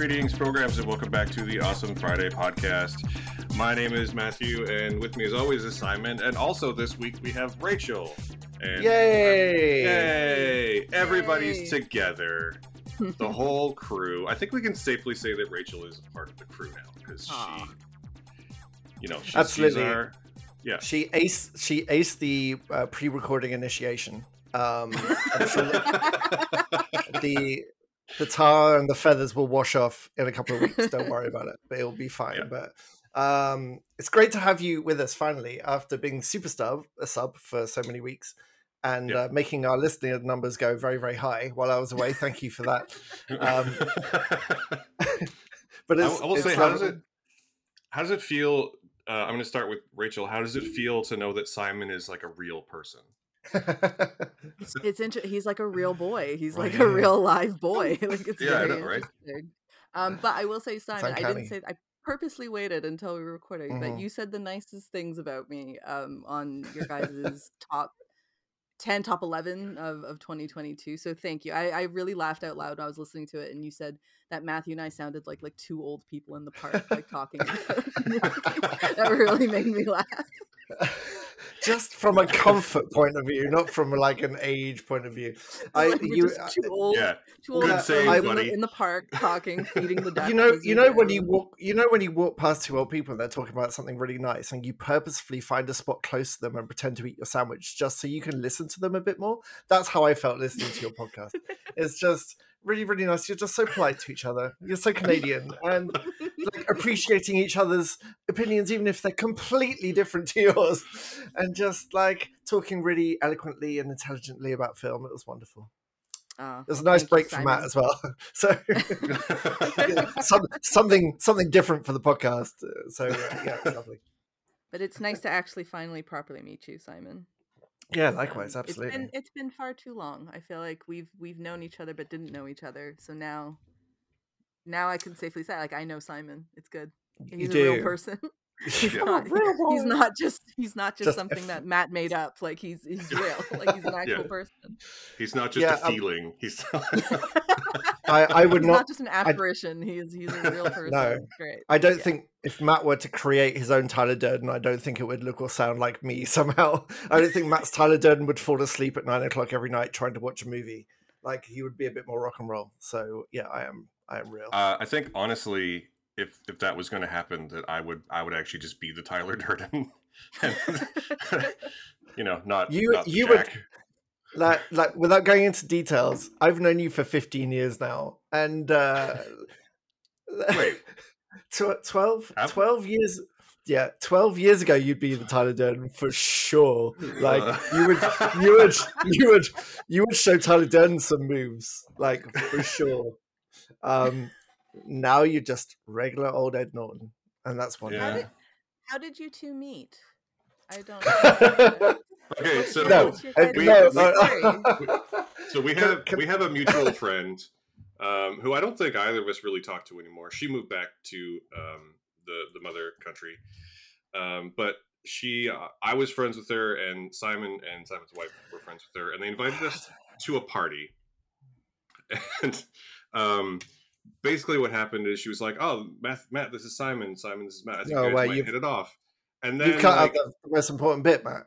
Greetings, programs, and welcome back to the Awesome Friday podcast. My name is Matthew, and with me, as always, is Simon. And also this week we have Rachel. And Yay! Yay! Everybody's together. The whole crew. I think we can safely say that Rachel is a part of the crew now because she, you know, she, Absolutely. our. Yeah. She aced she aced the uh, pre-recording initiation. Um, the the tar and the feathers will wash off in a couple of weeks. Don't worry about it, but it'll be fine. Yeah. But um, it's great to have you with us finally after being super sub a sub for so many weeks and Yeah. uh, making our listening numbers go very very high while I was away. Thank you for that. Um, But I, it's, I will say, how does it? How does it feel? Uh, I'm going to start with Rachel. How does it feel to know that Simon is like a real person? It's inter- he's like a real boy. He's like a real live boy. like it's Yeah, know, right? Um, but I will say, Simon, I didn't say I purposely waited until we were recording, Mhm. but you said the nicest things about me um, on your guys' top 10, top 11 of, of 2022. So thank you. I, I really laughed out loud when I was listening to it, and you said that Matthew and I sounded like like two old people in the park, like talking. about the movie. that really made me laugh. Just from a comfort point of view, not from like an age point of view. I Like, we're you just uh, two old, Yeah. two old Good folks save, in the- buddy. in the park talking, feeding the ducks. you know you know when you walk you know when you walk past two old people and they're talking about something really nice and you purposefully find a spot close to them and pretend to eat your sandwich just so you can listen to them a bit more. That's how I felt listening to your podcast. It's just really really nice. You're just so polite to each other. You're so Canadian and like appreciating each other's opinions even if they're completely different to yours and just like talking really eloquently and intelligently about film. It was wonderful. Oh, It was a nice break for Matt as well. So some, something something different for the podcast. So uh, yeah, lovely. But it's nice to actually finally properly meet you, Simon. Yeah, likewise, Um, absolutely. It's been, it's been far too long. I feel like we've we've known each other but didn't know each other. So now, now I can safely say like I know Simon. It's good. you He's a real person. he's, Yeah. not, he's not just he's not just, Just something if- that Matt made up. Like he's he's real. Like he's an actual Yeah. person. He's not just Yeah, a um, feeling. He's I, I would he's not. not just an apparition. He's he's a real person. No. Great. I don't yeah. think if Matt were to create his own Tyler Durden, I don't think it would look or sound like me somehow. I don't think Matt's Tyler Durden would fall asleep at nine o'clock every night trying to watch a movie. Like he would be a bit more rock and roll. So yeah, I am. I am real. Uh, I think honestly, if if that was going to happen, that I would I would actually just be the Tyler Durden, you know, not You- not you would- like like without going into details i've known you for 15 years now and uh Wait. tw- 12 Have- 12 years yeah 12 years ago you'd be the tyler durden for sure. Like you would you would you would you would show tyler durden some moves like for sure. Um now you're just regular old ed norton and that's wonderful How did how did you two meet? I don't. Okay, so no, What's your we- no, we- uh, so we have we have a mutual friend um, who I don't think either of us really talk to anymore. She moved back to um, the the mother country, um, but she uh, I was friends with her, and Simon and Simon's wife were friends with her, and they invited us to a party, and um, basically what happened is she was like, "Oh, Matt, Matt, this is Simon. Simon, this is Matt. I think No you guys way, might hit it off." And then you've cut like, out the most important bit matt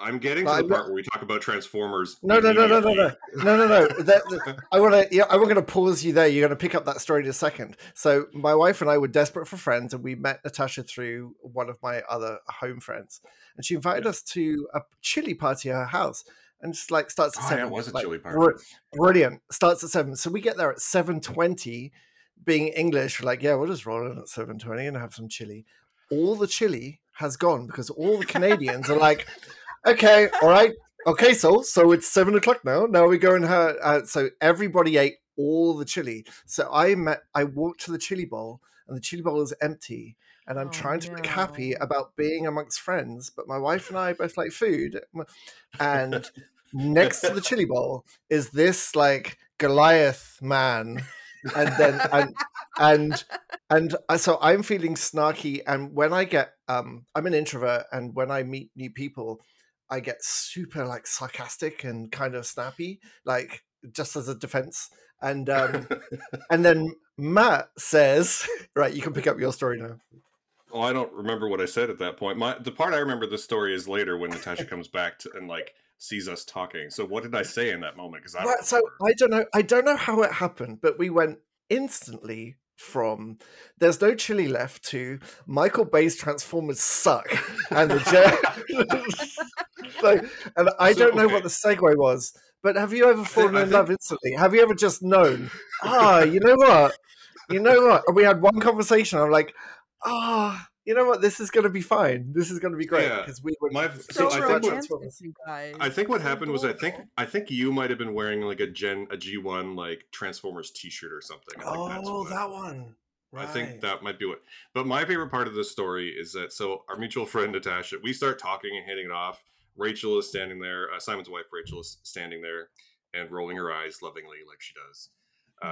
I'm getting to the I'm part not- where we talk about Transformers. No, no, no, no, no, no, no, no, no. That, that- I want to. Yeah, I want to pause you there. You're going to pick up that story in a second. So, my wife and I were desperate for friends, and we met Natasha through one of my other home friends, and she invited us to a chili party at her house, and it's like starts at Oh, yeah, seven. it was a like, chili party. br- brilliant. Starts at seven. So we get there at seven twenty. Being English, we're like, yeah, we'll just roll in at seven twenty and have some chili. All the chili has gone because all the Canadians are like, okay, all right, okay, so so it's seven o'clock now. Now we go and have. Uh, so everybody ate all the chili. So I met. I walked to the chili bowl, and the chili bowl is empty. And I'm Oh, trying to look happy about being amongst friends, but my wife and I both like food. And next to the chili bowl is this like Goliath man, and then and and and I- so I'm feeling snarky. And when I get, um, I'm an introvert, and when I meet new people, I get super like sarcastic and kind of snappy, like just as a defense. And um, and then Matt says, right, you can pick up your story now. Oh, I don't remember what I said at that point. My the part I remember the story is later when Natasha comes back to, and like sees us talking. So what did I say in that moment? Because I don't so remember. I don't know. I don't know how it happened, but we went instantly from "There's no chili left" to Michael Bay's Transformers suck, and the so, and I So, don't know okay. what the segue was. But have you ever fallen I in think- love instantly? Have you ever just known? Ah, you know what? You know what? And we had one conversation. I'm like, ah, you know what? This is going to be fine. This is going to be great Yeah, because we were my- So, so I think what- you guys. I think what happened was I think. I think you might have been wearing like a Gen a G one like Transformers T shirt or something. I think that's Oh, what- that one. I think that might be what. But my favorite part of the story is that so our mutual friend Natasha, we start talking and hitting it off. Rachel is standing there. Uh, Simon's wife Rachel is standing there and rolling her eyes lovingly like she does,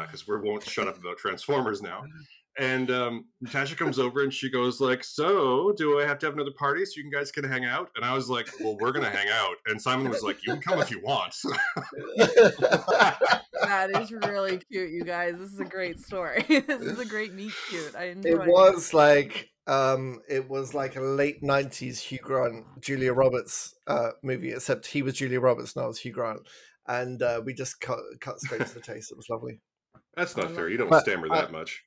because we won't shut up about Transformers now. And um, Natasha comes over and she goes like, "So, do I have to have another party so you guys can hang out?" And I was like, "Well, we're gonna hang out." And Simon was like, "You can come if you want." that is really cute, you guys. This is a great story. this is a great meet cute. I enjoy it was like um it was like a late 90s hugh grant julia roberts uh movie except he was julia roberts and i was hugh grant and uh we just cut cut straight to the chase it was lovely That's not fair. You don't that. stammer I- that much.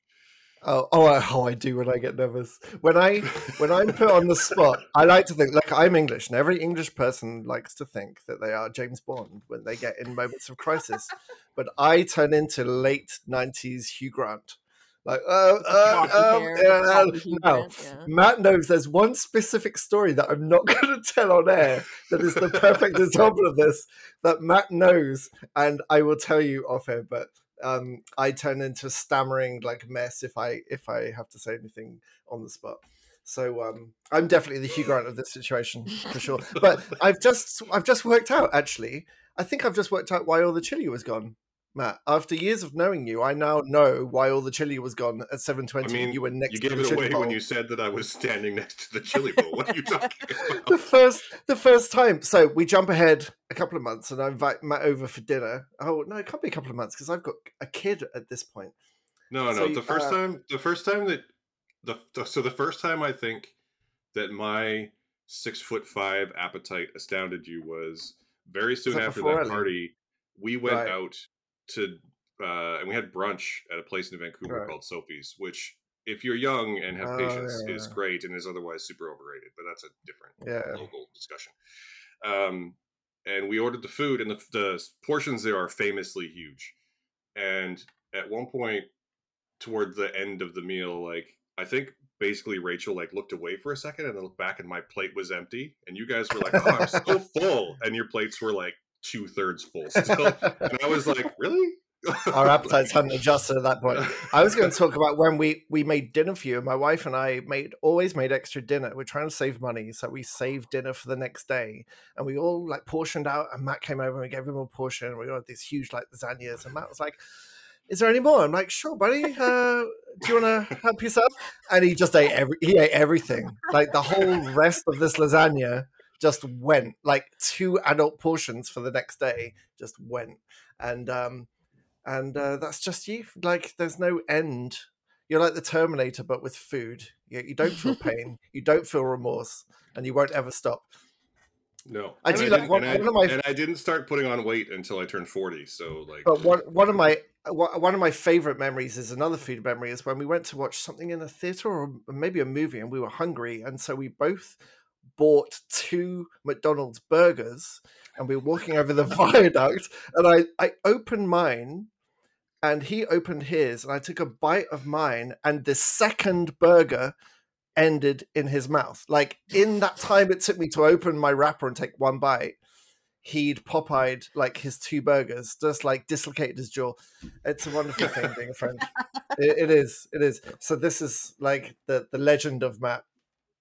Oh oh I, oh I do when i get nervous when i when i'm put on the spot i like to think like i'm english and every english person likes to think that they are james bond when they get in moments of crisis but i turn into late 90s hugh grant like uh, uh, Floppy um, uh, yeah. Matt knows there's one specific story that I'm not going to tell on air that is the perfect example of this that Matt knows, and I will tell you off air. But um, I turn into a stammering like mess if I if I have to say anything on the spot. So um, I'm definitely the Hugh Grant of this situation for sure. But I've just I've just worked out actually. I think I've just worked out why all the chili was gone. Matt, after years of knowing you, I now know why all the chili was gone at 7:20. I mean, you were next you to gave it chili away when you said that I was standing next to the chili bowl. What are you talking about? the first the first time. So we jump ahead a couple of months, and I invite Matt over for dinner. Oh no, it can't be a couple of months because I've got a kid at this point. No, no. So, the first uh, time, the first time that the the- so the first time I think that my six foot five appetite astounded you was very soon after that party. We went Right. out to uh, and we had brunch at a place in Vancouver Right. called Sophie's, which if you're young and have Oh, patience yeah, is yeah. great and is otherwise super overrated. But that's a different Yeah. local discussion. Um, and we ordered the food, and the, the portions there are famously huge. And at one point, toward the end of the meal, like I think basically Rachel like looked away for a second and then looked back, and my plate was empty. And you guys were like, "Oh, I'm so full," and your plates were like two thirds full still. and I was like, "Really?" Our appetites hadn't adjusted at that point. I was going to talk about when we we made dinner for you. My wife and I made always made extra dinner. We're trying to save money, so we saved dinner for the next day, and we all like portioned out. And Matt came over and we gave him a portion. And we got these huge like lasagnas, and Matt was like. Is there any more? I'm like, sure, buddy. Uh, do you want to help yourself? And he just ate every. He ate everything. Like the whole rest of this lasagna just went. Like two adult portions for the next day just went. And um, and uh, that's just you. Like, there's no end. You're like the Terminator, but with food. You, you don't feel pain, you don't feel remorse, and you won't ever stop. No, I And do like didn't- one- and, I, one of my- and I didn't start putting on weight until I turned forty. So like, But one one of my one one of my favorite memories is another food memory is when we went to watch something in a theater or maybe a movie, and we were hungry, and so we both bought two McDonald's burgers, and we were walking over the viaduct, and I I opened mine. And he opened his, and I took a bite of mine, and the second burger ended in his mouth. Like in that time it took me to open my wrapper and take one bite, he'd pop-eyed like his two burgers, just like dislocated his jaw. It's a wonderful thing being a friend. It, it is. It is. So this is like the the legend of Matt.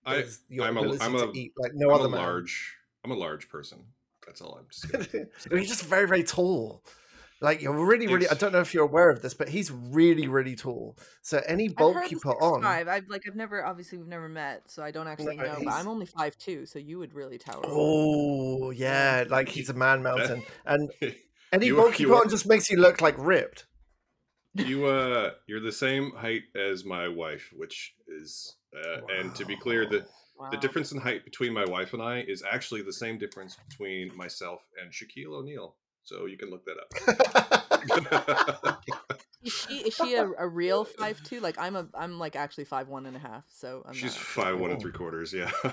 I, is your I'm a- ability I'm to a- eat like no I'm other a man. large. I'm a large person. That's all I'm just. Gonna. He's just very very tall. Like you're really really. I don't know if you're aware of this, but he's really really tall. So any I've bulk you put on, Five. I've like I've never obviously we've never met, so I don't actually No, know. But I'm only five two, so you would really tower. over oh yeah, like he's a man mountain. And any You- bulk you, you put are- on just makes you look like ripped. You uh, you're the same height as my wife, which is, uh, and to be clear, the Wow. the difference in height between my wife and I is actually the same difference between myself and Shaquille O'Neal. So you can look that up. Is she is she a, a real five two? Like I'm a I'm like actually five one and a half. So I'm She's not- five one and three quarters. Yeah. yeah.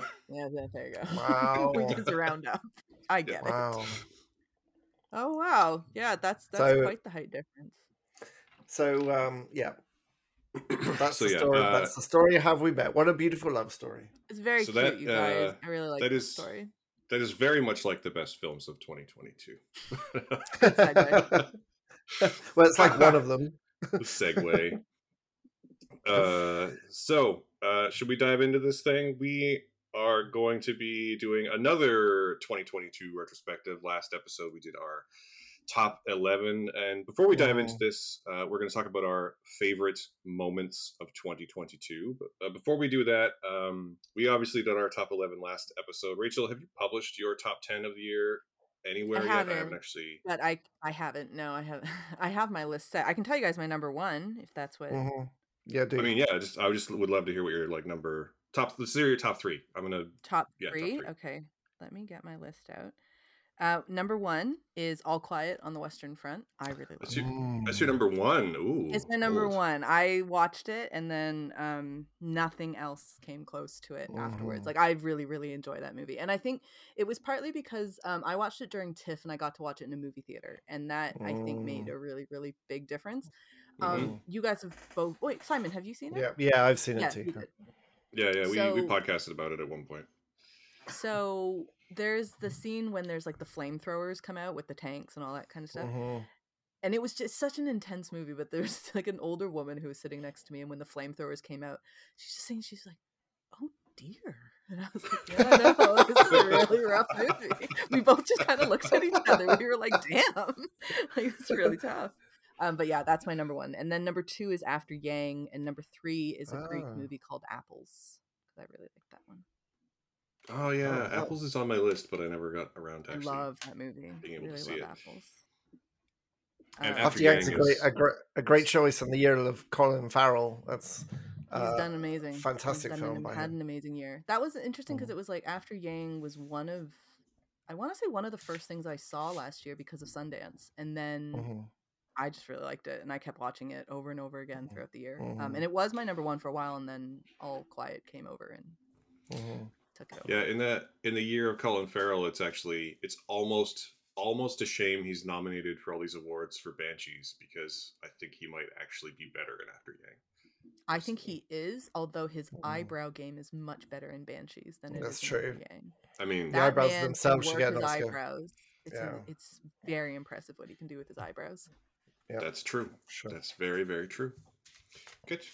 yeah, There you go. Wow. we just round up. I get it. wow. Oh wow. Yeah, that's that's So- quite the height difference. So um, yeah, that's so the yeah, story. uh, that's the story. Have we met? What a beautiful love story. It's very So cute, that, you guys. uh, I really like that that is- story. that is very much like the best films of 2022. segue. well, it's like one of them. segue. Uh, so, uh, should we dive into this thing? We are going to be doing another 2022 retrospective. Last episode, we did our top 11. And before we dive into this, uh, we're going to talk about our favorite moments of 2022. But uh, before we do that, um, we obviously did our top 11 last episode. Rachel, have you published your top 10 of the year anywhere yet? I haven't haven't. actually. But I I haven't. No, I haven't. I have my list set. I can tell you guys my number one if that's what. Mhm. Yeah, dude. I mean, yeah, just I just would love to hear what your like number top. Let's hear your top three. I'm gonna Top Yeah, top three? three. Okay, let me get my list out. Uh, number one is All Quiet on the Western Front. I really love That's it. your- That's your number one. Ooh, It's my number bold. one. I watched it and then um, nothing else came close to it afterwards. Mhm. Like I really, really enjoy that movie, and I think it was partly because um, I watched it during TIFF and I got to watch it in a movie theater, and that I think made Mm. a really, really big difference. Um, you guys have both. Wait, Simon, have you seen it? Yeah, yeah, I've seen it too. Yeah, yeah. We, we So- podcasted about it at one point. So there's the scene when there's like the flamethrowers come out with the tanks and all that kind of stuff. Mhm. And it was just such an intense movie. But there's like an older woman who was sitting next to me, and when the flamethrowers came out, she's just saying, she's like, "Oh dear," and I was like, "Yeah, I know. It's a really rough movie." We both just kind of looked at each other. We were like, "Damn, like it's really tough." Um, but yeah, that's my number one. And then number two is After Yang, and number three is a Greek Ah. movie called Apples. I really like that one. Oh yeah, Oh, Apples is on my list, but I never got around to actually. I actually. love that movie. being able to really see love it. Apples. And Um, After After Yang's a Yang great, a great, a great choice in the year of Colin Farrell. That's He's uh, done amazing. He's fantastic done film An, by had him. an amazing year. That was interesting because Mhm. it was like after Yang was one of, I want to say one of the first things I saw last year because of Sundance, and then mhm. I just really liked it, and I kept watching it over and over again Mhm. throughout the year. Um, Mhm. and it was my number one for a while, and then All Quiet came over and Mhm. Took it over. Yeah, in that in the year of Colin Farrell, it's actually it's almost almost a shame he's nominated for all these awards for Banshees because I think he might actually be better in After Yang. I think he is, although his Mhm. eyebrow game is much better in Banshees than it That's is in After true. Yang. I mean, The eyebrows man themselves should get an his Oscar. eyebrows. It's Yeah. an- it's very impressive what he can do with his eyebrows. Yeah, that's true. sure. That's very, very true. Good.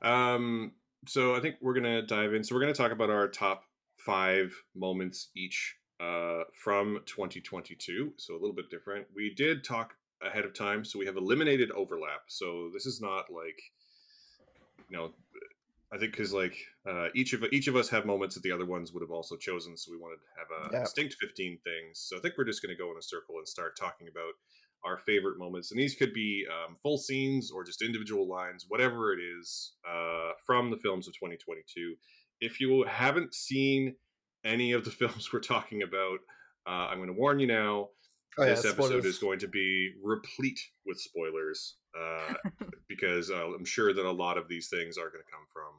Um, so I think we're gonna dive in. So we're gonna talk about our top five moments each uh, from 2022. So a little bit different. We did talk ahead of time, so we have eliminated overlap. So this is not like, you know, I think because like uh, each of each of us have moments that the other ones would have also chosen. So we wanted to have a Yeah. distinct 15 things. So I think we're just gonna go in a circle and start talking about our favorite moments and these could be um, full scenes or just individual lines whatever it is uh, from the films of 2022 if you haven't seen any of the films we're talking about uh, i'm going to warn you now Oh, yeah, this episode spoilers. is going to be replete with spoilers uh, because uh, i'm sure that a lot of these things are going to come from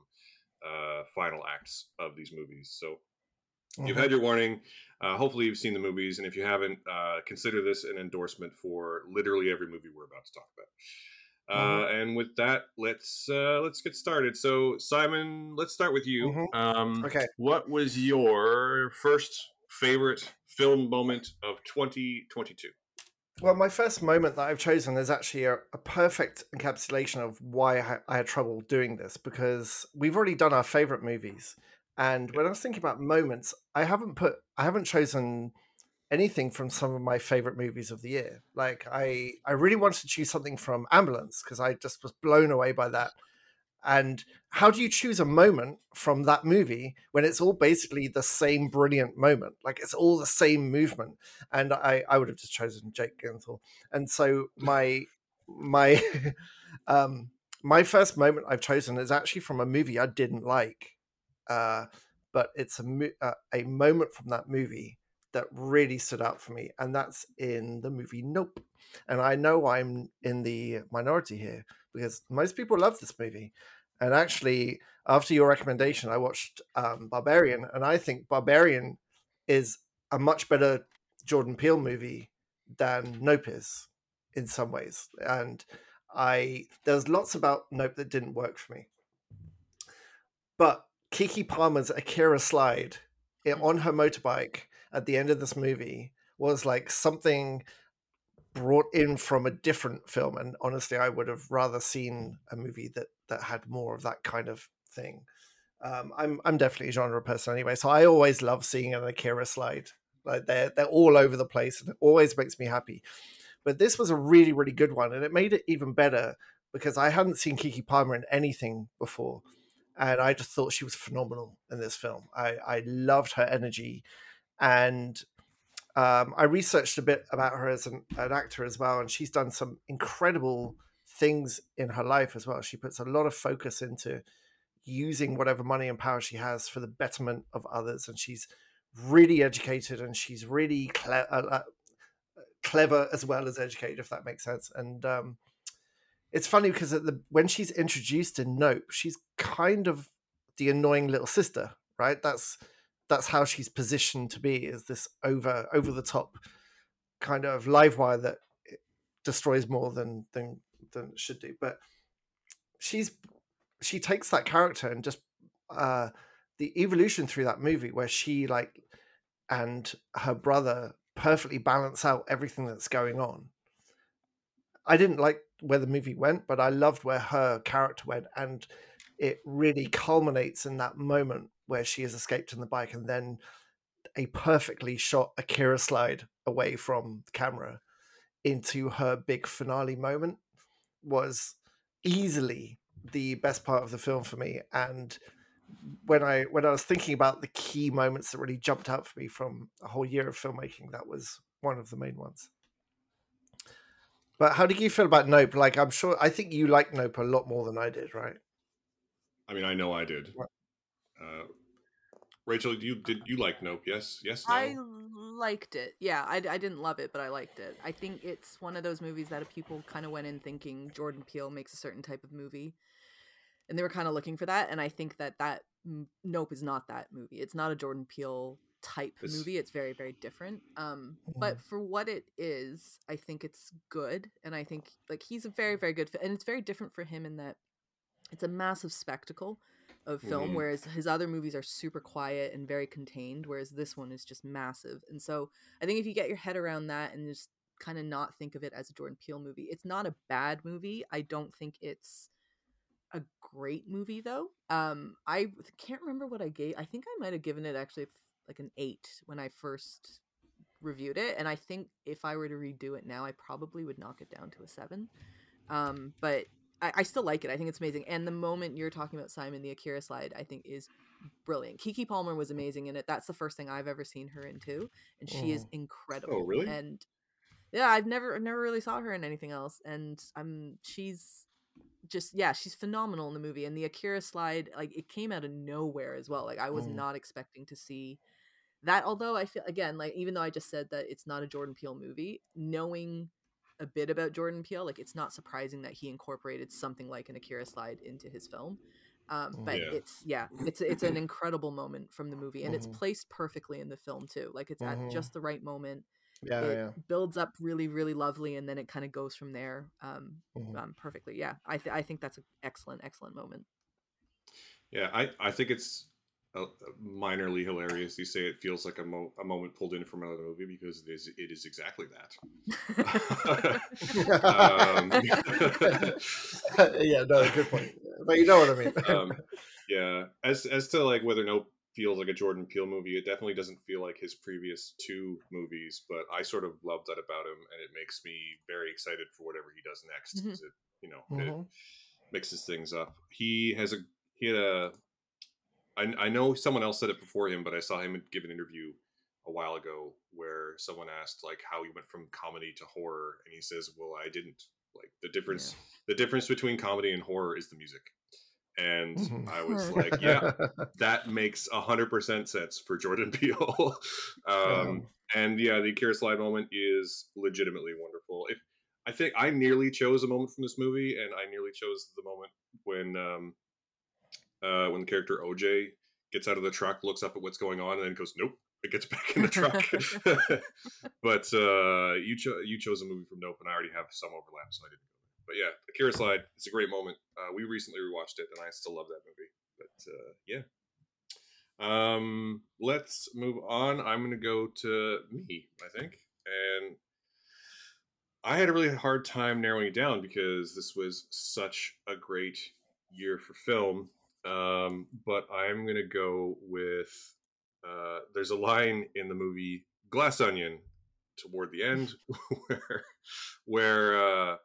uh, final acts of these movies so you've Mhm. had your warning. Uh, hopefully, you've seen the movies, and if you haven't, uh, consider this an endorsement for literally every movie we're about to talk about. Uh, and with that, let's uh, let's get started. So, Simon, let's start with you. Mhm. Um, Okay. What was your first favorite film moment of 2022? Well, my first moment that I've chosen is actually a, a perfect encapsulation of why I, I had trouble doing this because we've already done our favorite movies, and when I was thinking about moments, I haven't put, I haven't chosen anything from some of my favorite movies of the year. Like I, I really wanted to choose something from Ambulance because I just was blown away by that. And how do you choose a moment from that movie when it's all basically the same brilliant moment? Like it's all the same movement. And I, I would have just chosen Jake Gyllenhaal. And so my my um my first moment I've chosen is actually from a movie I didn't like, uh, but it's a mo- uh, a moment from that movie that really stood out for me, and that's in the movie Nope. And I know I'm in the minority here because most people love this movie. And actually, after your recommendation, I watched um, Barbarian, and I think Barbarian is a much better Jordan Peele movie than Nope is in some ways. And I there's lots about Nope that didn't work for me. But Keke Palmer's Akira slide Mm. on her motorbike at the end of this movie was like something brought in from a different film and honestly i would have rather seen a movie that that had more of that kind of thing. Um, i'm i'm definitely a genre person anyway so i always love seeing an akira slide. Like they're they're all over the place and it always makes me happy. But this was a really really good one and it made it even better because i hadn't seen keke palmer in anything before and i just thought she was phenomenal in this film. I i loved her energy and um, I researched a bit about her as an, an, actor as well, and she's done some incredible things in her life as well. She puts a lot of focus into using whatever money and power she has for the betterment of others, and she's really educated and she's really cle- uh, uh, clever as well as educated, if that makes sense. And um, it's funny because the, when she's introduced in Nope, she's kind of the annoying little sister, right? That's that's how she's positioned to be is this over over the top kind of live wire that destroys more than than than it should do. But she's she takes that character and just uh the evolution through that movie where she like and her brother perfectly balance out everything that's going on. I didn't like where the movie went but i loved where her character went and it really culminates in that moment where she has escaped in the bike and then a perfectly shot Akira slide away from the camera into her big finale moment was easily the best part of the film for me and when I when I was thinking about the key moments that really jumped out for me from a whole year of filmmaking that was one of the main ones. But how did you feel about Nope? Like I'm sure I think you liked Nope a lot more than I did, right? I mean, I know I did. Uh, Rachel, you did you like Nope? Yes, yes. No? I liked it. Yeah, I, I didn't love it, but I liked it. I think it's one of those movies that people kind of went in thinking Jordan Peele makes a certain type of movie, and they were kind of looking for that. And I think that that Nope is not that movie. It's not a Jordan Peele type movie. It's very very different. Um, but for what it is, I think it's good, and I think like he's a very very good fit, and it's very different for him in that it's a massive spectacle of film Mhm. whereas his other movies are super quiet and very contained whereas this one is just massive. And so i think if you get your head around that and just kind of not think of it as a jordan peele movie it's not a bad movie. I don't think it's a great movie though. Um i can't remember what i gave i think i might have given it actually like an eight when i first reviewed it and i think if i were to redo it now i probably would knock it down to a seven. Um but I, I still like it. I think it's amazing. And the moment you're talking about Simon, the Akira slide, I think is brilliant. Keke Palmer was amazing in it. That's the first thing I've ever seen her in too, and she is incredible. Oh, really? And yeah, I've never never really saw her in anything else, and I'm she's just yeah, she's phenomenal in the movie. And the Akira slide, like it came out of nowhere as well. Like I was Mm. not expecting to see that. Although I feel again, like even though I just said that it's not a Jordan Peele movie, knowing a bit about Jordan Peele, like it's not surprising that he incorporated something like an Akira slide into his film. Um, but Yeah. it's yeah, it's it's an incredible moment from the movie, and it's Mhm. placed perfectly in the film too. Like it's Mhm. at just the right moment. Yeah, it yeah. builds up really, really lovely, and then it kind of goes from there um, Mhm. um, perfectly. Yeah, I th- I think that's an excellent, excellent moment. Yeah, I, I think it's uh, minorly hilarious. You say it feels like a, mo- a moment pulled in from another movie because it is it is exactly that. Um, yeah, no, good point. But you know what I mean. um, yeah, as as to like whether Nope feels like a Jordan Peele movie, it definitely doesn't feel like his previous two movies. But I sort of love that about him, and it makes me very excited for whatever he does next. Mhm. 'cause it, you know, it Mhm. mixes things up. He has a he had a. I, I know someone else said it before him, but I saw him give an interview a while ago where someone asked like how he went from comedy to horror, and he says, "Well, I didn't. Like the difference, the difference between comedy and horror is the music. And Mhm. I was like, yeah, that makes a hundred percent sense for Jordan Peele. um, and yeah, the Akira slide moment is legitimately wonderful. If I think I nearly chose a moment from this movie, and I nearly chose the moment when um, uh, when the character OJ gets out of the truck, looks up at what's going on, and then goes, "Nope." It gets back in the truck. but uh, you cho- you chose a movie from Nope, and I already have some overlap, so I didn't go there. But yeah, Akira Slide, it's a great moment. Uh, we recently rewatched it, and I still love that movie. But uh, yeah. Um, let's move on. I'm going to go to me, I think, and I had a really hard time narrowing it down because this was such a great year for film. Um, but I'm going to go with uh, there's a line in the movie Glass Onion toward the end where where uh,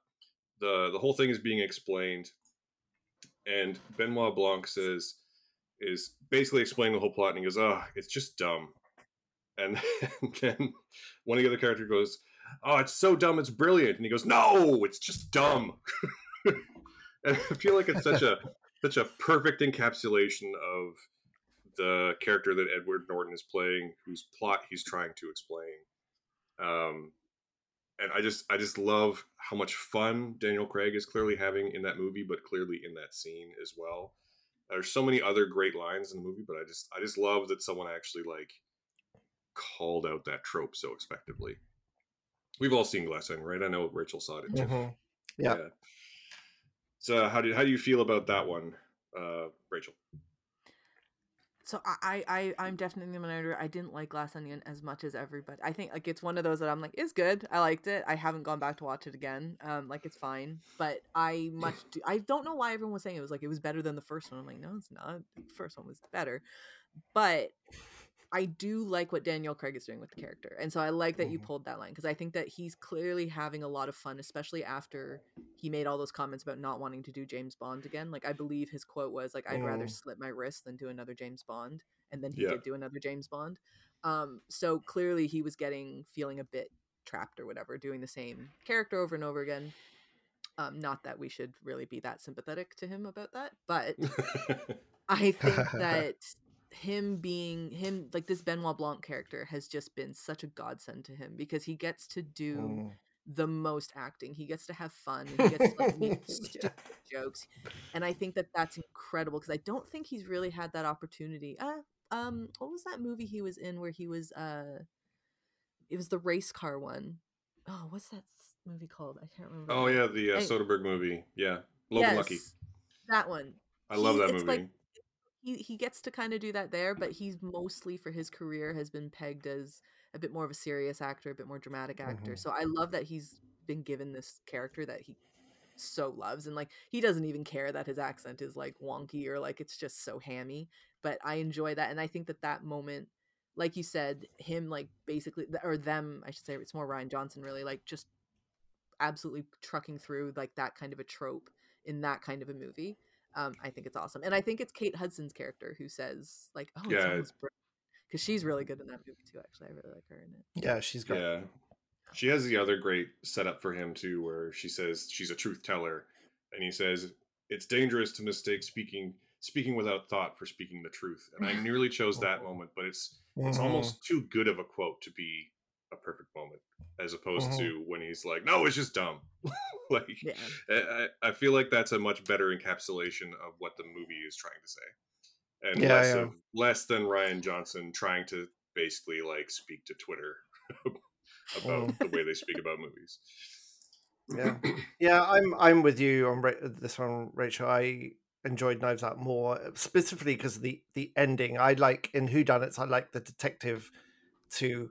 the the whole thing is being explained, and Benoit Blanc says is basically explaining the whole plot, and he goes, "Oh, it's just dumb," and then one of the other characters goes, "Oh, it's so dumb, it's brilliant," and he goes, "No, it's just dumb." and I feel like it's such a such a perfect encapsulation of the character that Edward Norton is playing, whose plot he's trying to explain. Um, and I just I just love how much fun Daniel Craig is clearly having in that movie, but clearly in that scene as well. There's so many other great lines in the movie, but I just I just love that someone actually like called out that trope so effectively. We've all seen Glass Onion, right? I know Rachel saw it too. Mhm. Yeah. So how do how do you feel about that one, uh, Rachel? So I, I, I'm definitely the minority. I didn't like Glass Onion as much as everybody. I think like it's one of those that I'm like, it's good. I liked it. I haven't gone back to watch it again. Um, like it's fine. But I much do, I don't know why everyone was saying it was like it was better than the first one. I'm like, no, it's not. The first one was better. But I do like what Daniel Craig is doing with the character. And so I like that you Mhm. pulled that line because I think that he's clearly having a lot of fun, especially after he made all those comments about not wanting to do James Bond again. Like I believe his quote was like I'd rather Mm. slit my wrist than do another James Bond. And then he Yeah. did do another James Bond. Um so clearly he was getting feeling a bit trapped or whatever doing the same character over and over again. Um not that we should really be that sympathetic to him about that, but I think that him being him like this Benoit Blanc character has just been such a godsend to him because he gets to do Mm. the most acting. He gets to have fun. He gets to like, make Yeah. jokes, and I think that that's incredible because I don't think he's really had that opportunity. Uh, um, what was that movie he was in where he was? Uh, it was the race car one. Oh, what's that movie called? I can't remember. oh yeah, the uh. Soderbergh movie. Yeah, Logan Lucky. That one. I love He- that movie. like- he he gets to kind of do that there, but he's mostly for his career has been pegged as a bit more of a serious actor, a bit more dramatic actor. Mhm. So I love that he's been given this character that he so loves and like he doesn't even care that his accent is like wonky or like it's just so hammy, but I enjoy that and I think that that moment like you said him like basically or them I should say it's more Rian Johnson really like just absolutely trucking through like that kind of a trope in that kind of a movie um, I think it's awesome, and I think it's Kate Hudson's character who says like, "Oh, it's Yeah. almost because she's really good in that movie too. Actually, I really like her in it. Yeah, she's great. Yeah. She has the other great setup for him too, where she says she's a truth teller, and he says it's dangerous to mistake speaking speaking without thought for speaking the truth. And I nearly chose that moment, but it's it's Mhm. almost too good of a quote to be a perfect moment, as opposed Mhm. to when he's like, "No, it's just dumb." like Yeah, I, I feel like that's a much better encapsulation of what the movie is trying to say, and Yeah, less yeah. of less than Rian Johnson trying to basically like speak to Twitter about Mm. the way they speak about movies. Yeah. Yeah, I'm I'm with you on Ra- this one, Rachel. I enjoyed Knives Out more, specifically because the the ending. I like in Who Done It. I like the detective to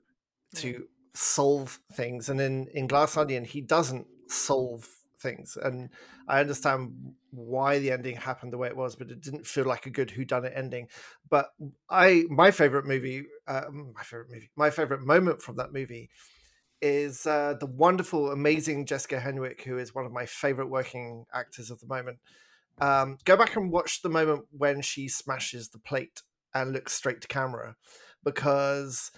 to solve things, and in in Glass Onion, he doesn't solve things. And I understand why the ending happened the way it was, but it didn't feel like a good Who Done It ending. But I my favorite movie, um, my favorite movie, my favorite moment from that movie is uh, the wonderful, amazing Jessica Henwick, who is one of my favorite working actors of the moment. Um, go back and watch the moment when she smashes the plate and looks straight to camera, because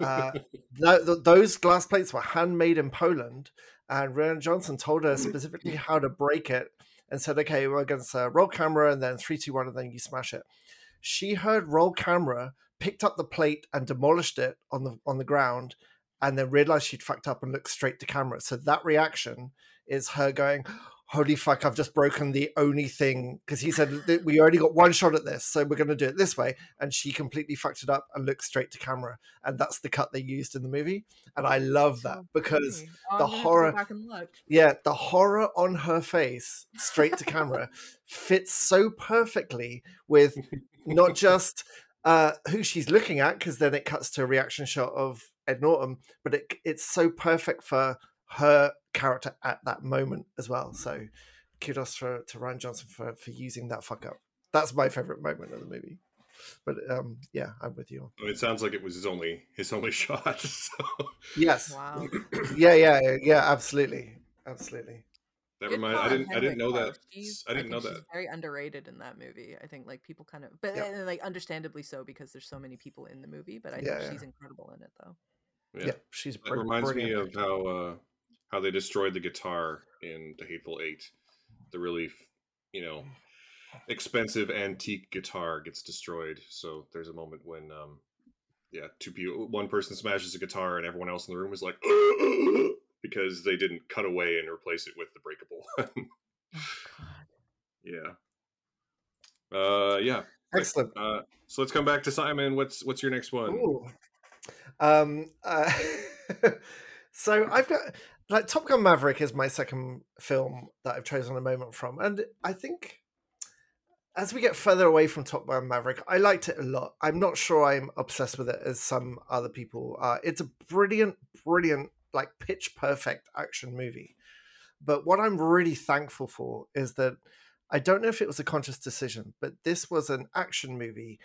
uh, th- th- those glass plates were handmade in Poland, and Rian Johnson told her specifically how to break it and said, "Okay, we're going to roll camera and then three, two, one, and then you smash it." She heard roll camera, picked up the plate and demolished it on the on the ground, and then realized she'd fucked up and looked straight to camera. So that reaction is her going, holy fuck, I've just broken the only thing. Because he said, we already got one shot at this, so we're going to do it this way. And she completely fucked it up and looked straight to camera. And that's the cut they used in the movie. And I love that because Oh, the I'm gonna have to go horror. back and look. Yeah, the horror on her face, straight to camera, fits so perfectly with not just uh, who she's looking at, because then it cuts to a reaction shot of Ed Norton, but it, it's so perfect for her character at that moment as well. So kudos for, to Rian Johnson for, for using that fuck up. That's my favorite moment of the movie. But um, yeah, I'm with you. It sounds like it was his only his only shot. So Yes. Wow. Yeah, yeah, yeah, yeah, absolutely. Absolutely. never Good mind. I didn't. I didn't know that. She's- I didn't know that. Very underrated in that movie. I think like people kind of, but Yeah. and, like understandably so because there's so many people in the movie. But I Yeah, think yeah. she's incredible in it though. Yeah, Yeah. she's That br- reminds me brilliant. of how uh, how they destroyed the guitar in The Hateful Eight. The really, you know, expensive antique guitar gets destroyed. So there's a moment when, um, yeah, two people, one person smashes a guitar and everyone else in the room is like, because they didn't cut away and replace it with the breakable one. Oh, yeah. Uh, yeah. Excellent. Uh, so let's come back to Simon. What's what's your next one? Ooh. Um, uh, so I've got like Top Gun Maverick is my second film that I've chosen a moment from, and I think as we get further away from Top Gun Maverick, I liked it a lot. I'm not sure I'm obsessed with it as some other people are. It's a brilliant, brilliant, like pitch perfect action movie. But what I'm really thankful for is that I don't know if it was a conscious decision, but this was an action movie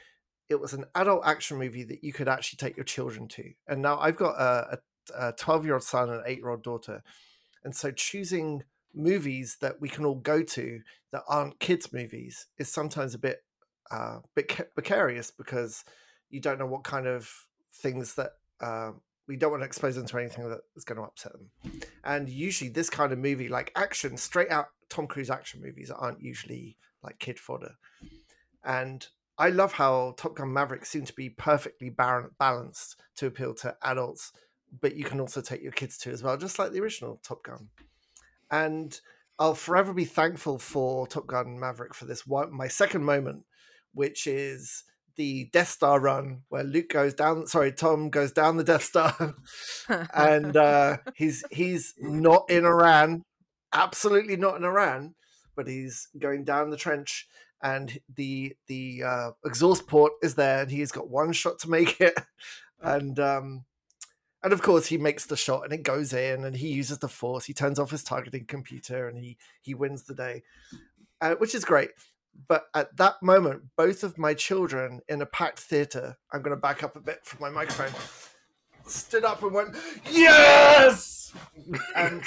it was an adult action movie that you could actually take your children to. And now I've got a 12 year old son and an eight year old daughter. And so choosing movies that we can all go to that aren't kids' movies is sometimes a bit, uh, bit precarious because you don't know what kind of things that uh, we don't want to expose them to anything that is going to upset them. And usually, this kind of movie, like action, straight out Tom Cruise action movies, aren't usually like kid fodder. And I love how Top Gun Maverick seemed to be perfectly balanced to appeal to adults, but you can also take your kids to as well, just like the original Top Gun. And I'll forever be thankful for Top Gun Maverick for this one, my second moment, which is the Death Star run where Luke goes down. Sorry, Tom goes down the Death Star, and uh, he's he's not in Iran, absolutely not in Iran, but he's going down the trench and the the uh, exhaust port is there, and he's got one shot to make it, and um, and of course he makes the shot, and it goes in, and he uses the force. He turns off his targeting computer, and he he wins the day, uh, which is great. But at that moment, both of my children in a packed theater, I'm going to back up a bit from my microphone, stood up and went, "Yes!" And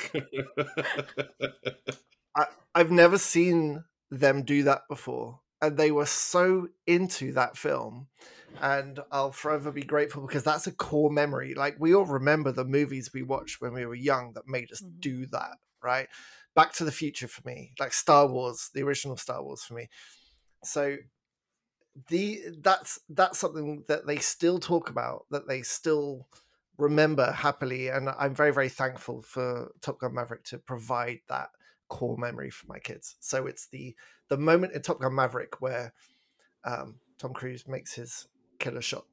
I've never seen them do that before. And they were so into that film. And I'll forever be grateful because that's a core memory. Like we all remember the movies we watched when we were young that made us Mhm. do that, right? Back to the Future for me, like Star Wars, the original Star Wars for me. So the that's that's something that they still talk about, that they still remember happily, and I'm very very thankful for Top Gun Maverick to provide that core memory for my kids. So it's the the moment in Top Gun Maverick where um, Tom Cruise makes his killer shot.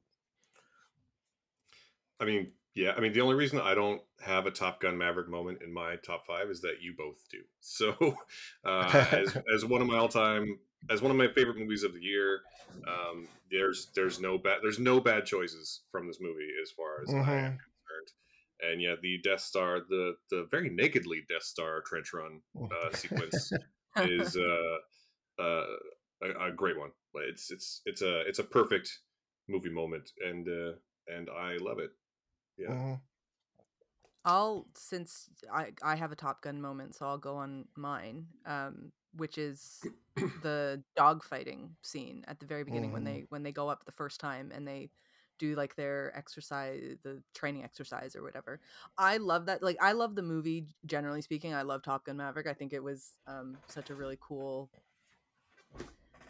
I mean, yeah. I mean, the only reason I don't have a Top Gun Maverick moment in my top five is that you both do. So, uh, as as one of my all time, as one of my favorite movies of the year, um, there's there's no bad there's no bad choices from this movie as far as I am Mhm. concerned. And yeah, the Death Star, the the very nakedly Death Star trench run uh, sequence is uh, uh, a, a great one. It's it's it's a it's a perfect movie moment, and uh, and I love it. Yeah. Mhm. I'll since I I have a Top Gun moment, so I'll go on mine, um, which is the dogfighting scene at the very beginning when Mhm. they when they go up the first time and they do like their exercise the training exercise or whatever i love that like i love the movie generally speaking i love top gun maverick i think it was um such a really cool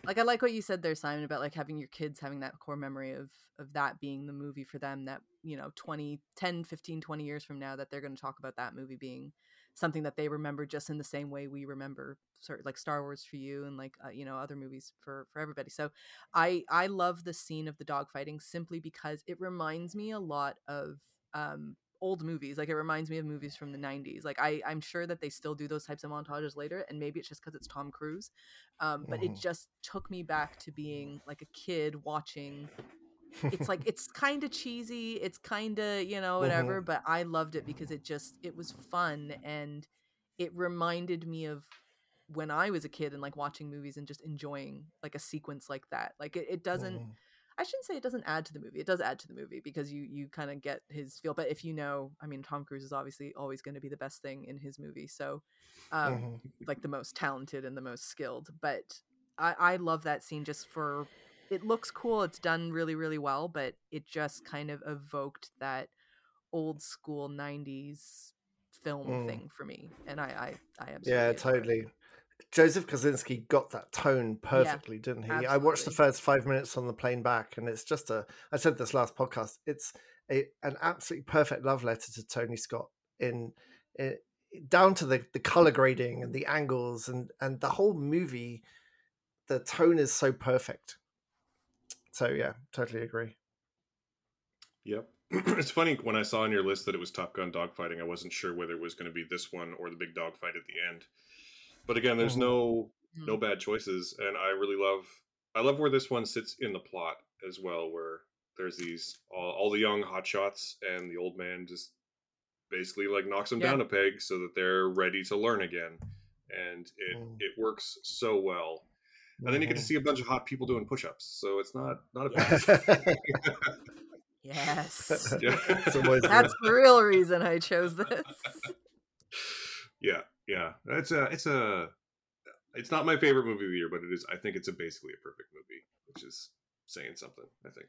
like i like what you said there simon about like having your kids having that core memory of of that being the movie for them that you know 20 10 15 20 years from now that they're going to talk about that movie being something that they remember just in the same way we remember sort like Star Wars for you and like uh, you know other movies for for everybody. So I I love the scene of the dogfighting simply because it reminds me a lot of um old movies like it reminds me of movies from the 90s like i i'm sure that they still do those types of montages later and maybe it's just because it's tom cruise um, but mm-hmm. it just took me back to being like a kid watching it's like it's kind of cheesy it's kind of you know whatever mm-hmm. but i loved it because it just it was fun and it reminded me of when i was a kid and like watching movies and just enjoying like a sequence like that like it, it doesn't mm-hmm. I shouldn't say it doesn't add to the movie it does add to the movie because you you kind of get his feel but if you know i mean tom cruise is obviously always going to be the best thing in his movie so um mm-hmm. like the most talented and the most skilled but I, I love that scene just for it looks cool. It's done really, really well, but it just kind of evoked that old school '90s film mm. thing for me, and I, I, I absolutely yeah, totally. It. Joseph Kosinski got that tone perfectly, yeah, didn't he? Absolutely. I watched the first five minutes on the plane back, and it's just a. I said this last podcast. It's a, an absolutely perfect love letter to Tony Scott in, in down to the the color grading and the angles and and the whole movie. The tone is so perfect so yeah, totally agree. Yep. it's funny when I saw on your list that it was Top Gun dogfighting. I wasn't sure whether it was going to be this one or the big dogfight at the end. But again, there's mm-hmm. no no mm-hmm. bad choices, and I really love I love where this one sits in the plot as well, where there's these all, all the young hotshots and the old man just basically like knocks them yeah. down a peg so that they're ready to learn again, and it mm. it works so well and then you get to see a bunch of hot people doing push-ups. So it's not not a bad. yes, yeah. that's the real reason I chose this. Yeah, yeah, it's a it's a it's not my favorite movie of the year, but it is. I think it's a basically a perfect movie, which is saying something. I think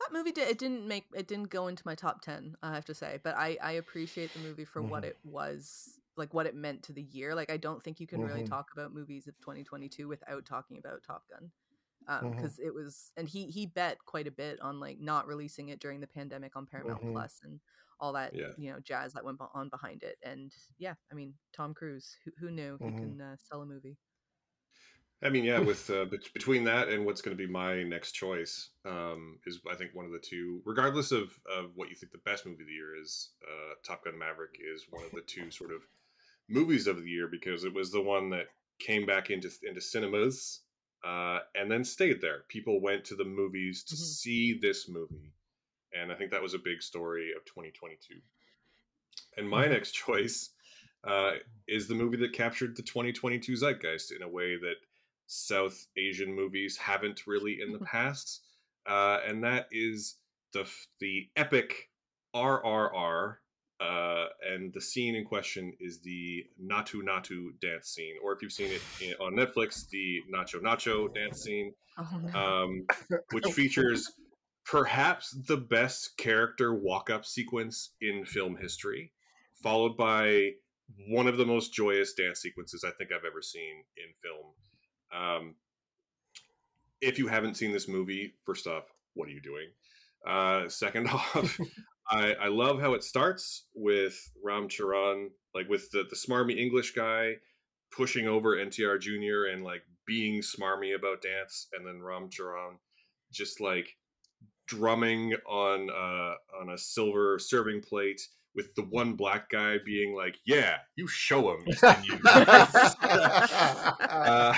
that movie did it didn't make it didn't go into my top 10 i have to say but i i appreciate the movie for mm-hmm. what it was like what it meant to the year. Like I don't think you can mm-hmm. really talk about movies of 2022 without talking about Top Gun. Um, because mm-hmm. it was and he he bet quite a bit on like not releasing it during the pandemic on Paramount mm-hmm. Plus and all that yeah. you know jazz that went on behind it and yeah I mean Tom Cruise who, who knew he mm-hmm. can uh, sell a movie I mean, yeah, with uh, between that and what's going to be my next choice um, is, I think, one of the two. Regardless of, of what you think the best movie of the year is, uh, Top Gun Maverick is one of the two sort of movies of the year because it was the one that came back into into cinemas uh, and then stayed there. People went to the movies to mm-hmm. see this movie, and I think that was a big story of 2022. And my mm-hmm. next choice uh, is the movie that captured the 2022 zeitgeist in a way that South Asian movies haven't really in the past, uh, and that is the the epic RRR uh, and the scene in question is the Naatu Naatu dance scene, or if you've seen it in, on Netflix, the Nacho Nacho dance scene, oh, um, which features perhaps the best character walk up sequence in film history, followed by one of the most joyous dance sequences I think I've ever seen in film. Um, if you haven't seen this movie, first off, what are you doing? Uh, second off, I, I love how it starts with Ram Charan, like with the, the smarmy English guy pushing over NTR Jr. and like being smarmy about dance, and then Ram Charan just like drumming on uh, on a silver serving plate with the one black guy being like, "Yeah, you show him," uh,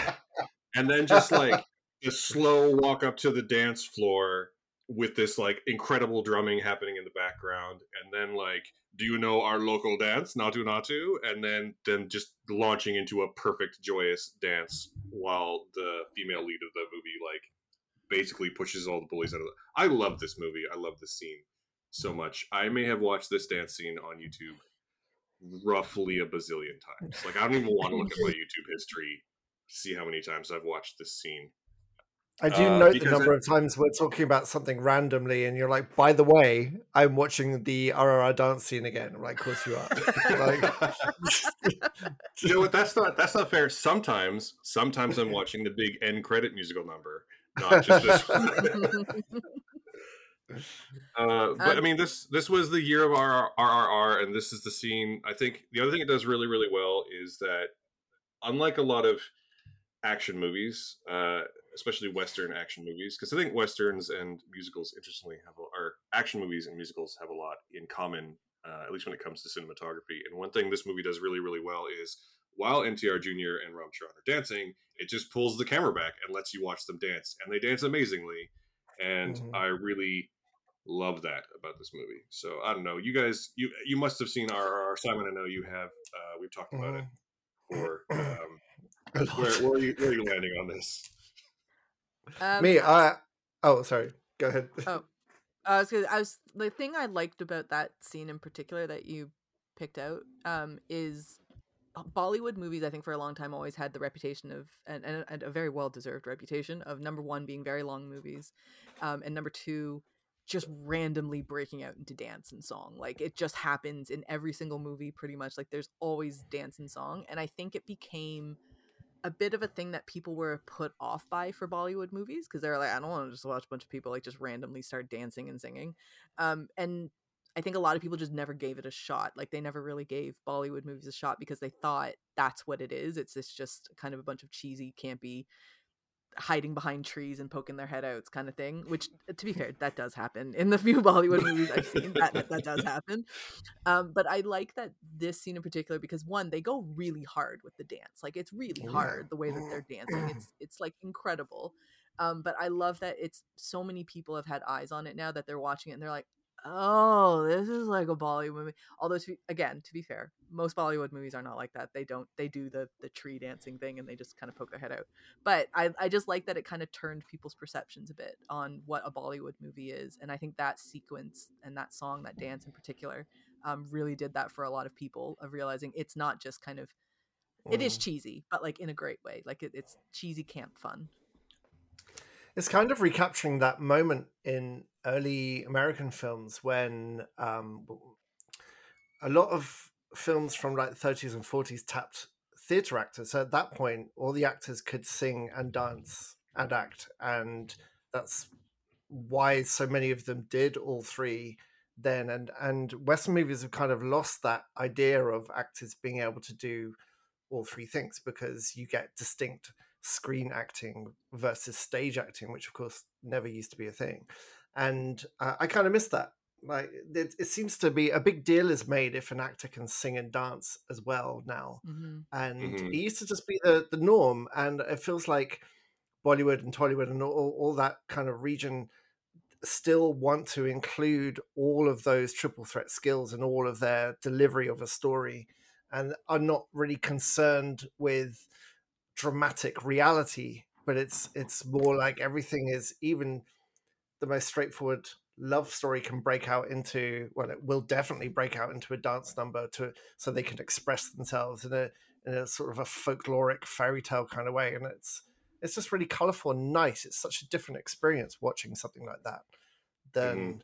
and then just like the slow walk up to the dance floor with this like incredible drumming happening in the background and then like do you know our local dance naatu naatu and then then just launching into a perfect joyous dance while the female lead of the movie like basically pushes all the bullies out of the i love this movie i love this scene so much i may have watched this dance scene on youtube roughly a bazillion times like i don't even want to look at my youtube history see how many times i've watched this scene I do Uh, note the number it- of times we're talking about something randomly, and you're like, "By the way, I'm watching the RRR dance scene again." I'm like, "Of course you are." like, you know what? That's not that's not fair. Sometimes, sometimes I'm watching the big end credit musical number, not just this one. Uh, but I Um, mean, this this was the year of our RRR, and this is the scene. I think the other thing it does really, really well is that, unlike a lot of action movies, uh, especially Western action movies, because I think westerns and musicals, interestingly, have a, or action movies and musicals have a lot in common, uh, at least when it comes to cinematography. And one thing this movie does really, really well is while NTR Jr. and Ram Charan are dancing, it just pulls the camera back and lets you watch them dance, and they dance amazingly. And Mhm. I really love that about this movie. So I don't know, you guys, you you must have seen our Simon, I know you have. Uh, we've talked about it. Or um, where, where, are you, where are you landing on this? Um, Me, I. Oh, sorry. Go ahead. Oh, I was gonna, I was the thing I liked about that scene in particular that you picked out um, is Bollywood movies. I think for a long time always had the reputation of and, and, and a very well deserved reputation of number one being very long movies, um, and number two just randomly breaking out into dance and song. Like it just happens in every single movie, pretty much. Like there's always dance and song, and I think it became a bit of a thing that people were put off by for Bollywood movies because they're like, I don't want to just watch a bunch of people like just randomly start dancing and singing. Um, and I think a lot of people just never gave it a shot. Like they never really gave Bollywood movies a shot because they thought that's what it is. It's this just kind of a bunch of cheesy, campy, hiding behind trees and poking their head out kind of thing. Which, to be fair, that does happen in the few Bollywood movies I've seen. That that does happen. Um, but I like that this scene in particular because one, they go really hard with the dance. Like it's really hard the way that they're dancing. It's it's like incredible. Um, but I love that it's so many people have had eyes on it now that they're watching it and they're like, oh, this is like a Bollywood movie. Although, to be, again, to be fair, most Bollywood movies are not like that. They don't. They do the the tree dancing thing and they just kind of poke their head out. But I I just like that it kind of turned people's perceptions a bit on what a Bollywood movie is, and I think that sequence and that song, that dance in particular, um, really did that for a lot of people of realizing it's not just kind of it is Mm. cheesy, but like in a great way. Like it, it's cheesy camp fun. It's kind of recapturing that moment in early American films when um, a lot of films from like the 30s and 40s tapped theatre actors. So at that point, all the actors could sing and dance and act, and that's why so many of them did all three then. And and Western movies have kind of lost that idea of actors being able to do all three things because you get distinct screen acting versus stage acting, which of course never used to be a thing. And uh, I kind of miss that. Like it, it seems to be a big deal is made if an actor can sing and dance as well now, Mm-hmm. and Mhm. it used to just be the the norm. And it feels like Bollywood and Tollywood and all, all that kind of region still want to include all of those triple threat skills and all of their delivery of a story and are not really concerned with dramatic reality but it's it's more like everything is even the most straightforward love story can break out into well it will definitely break out into a dance number to so they can express themselves in a in a sort of a folkloric fairy tale kind of way. And it's it's just really colorful and nice. It's such a different experience watching something like that than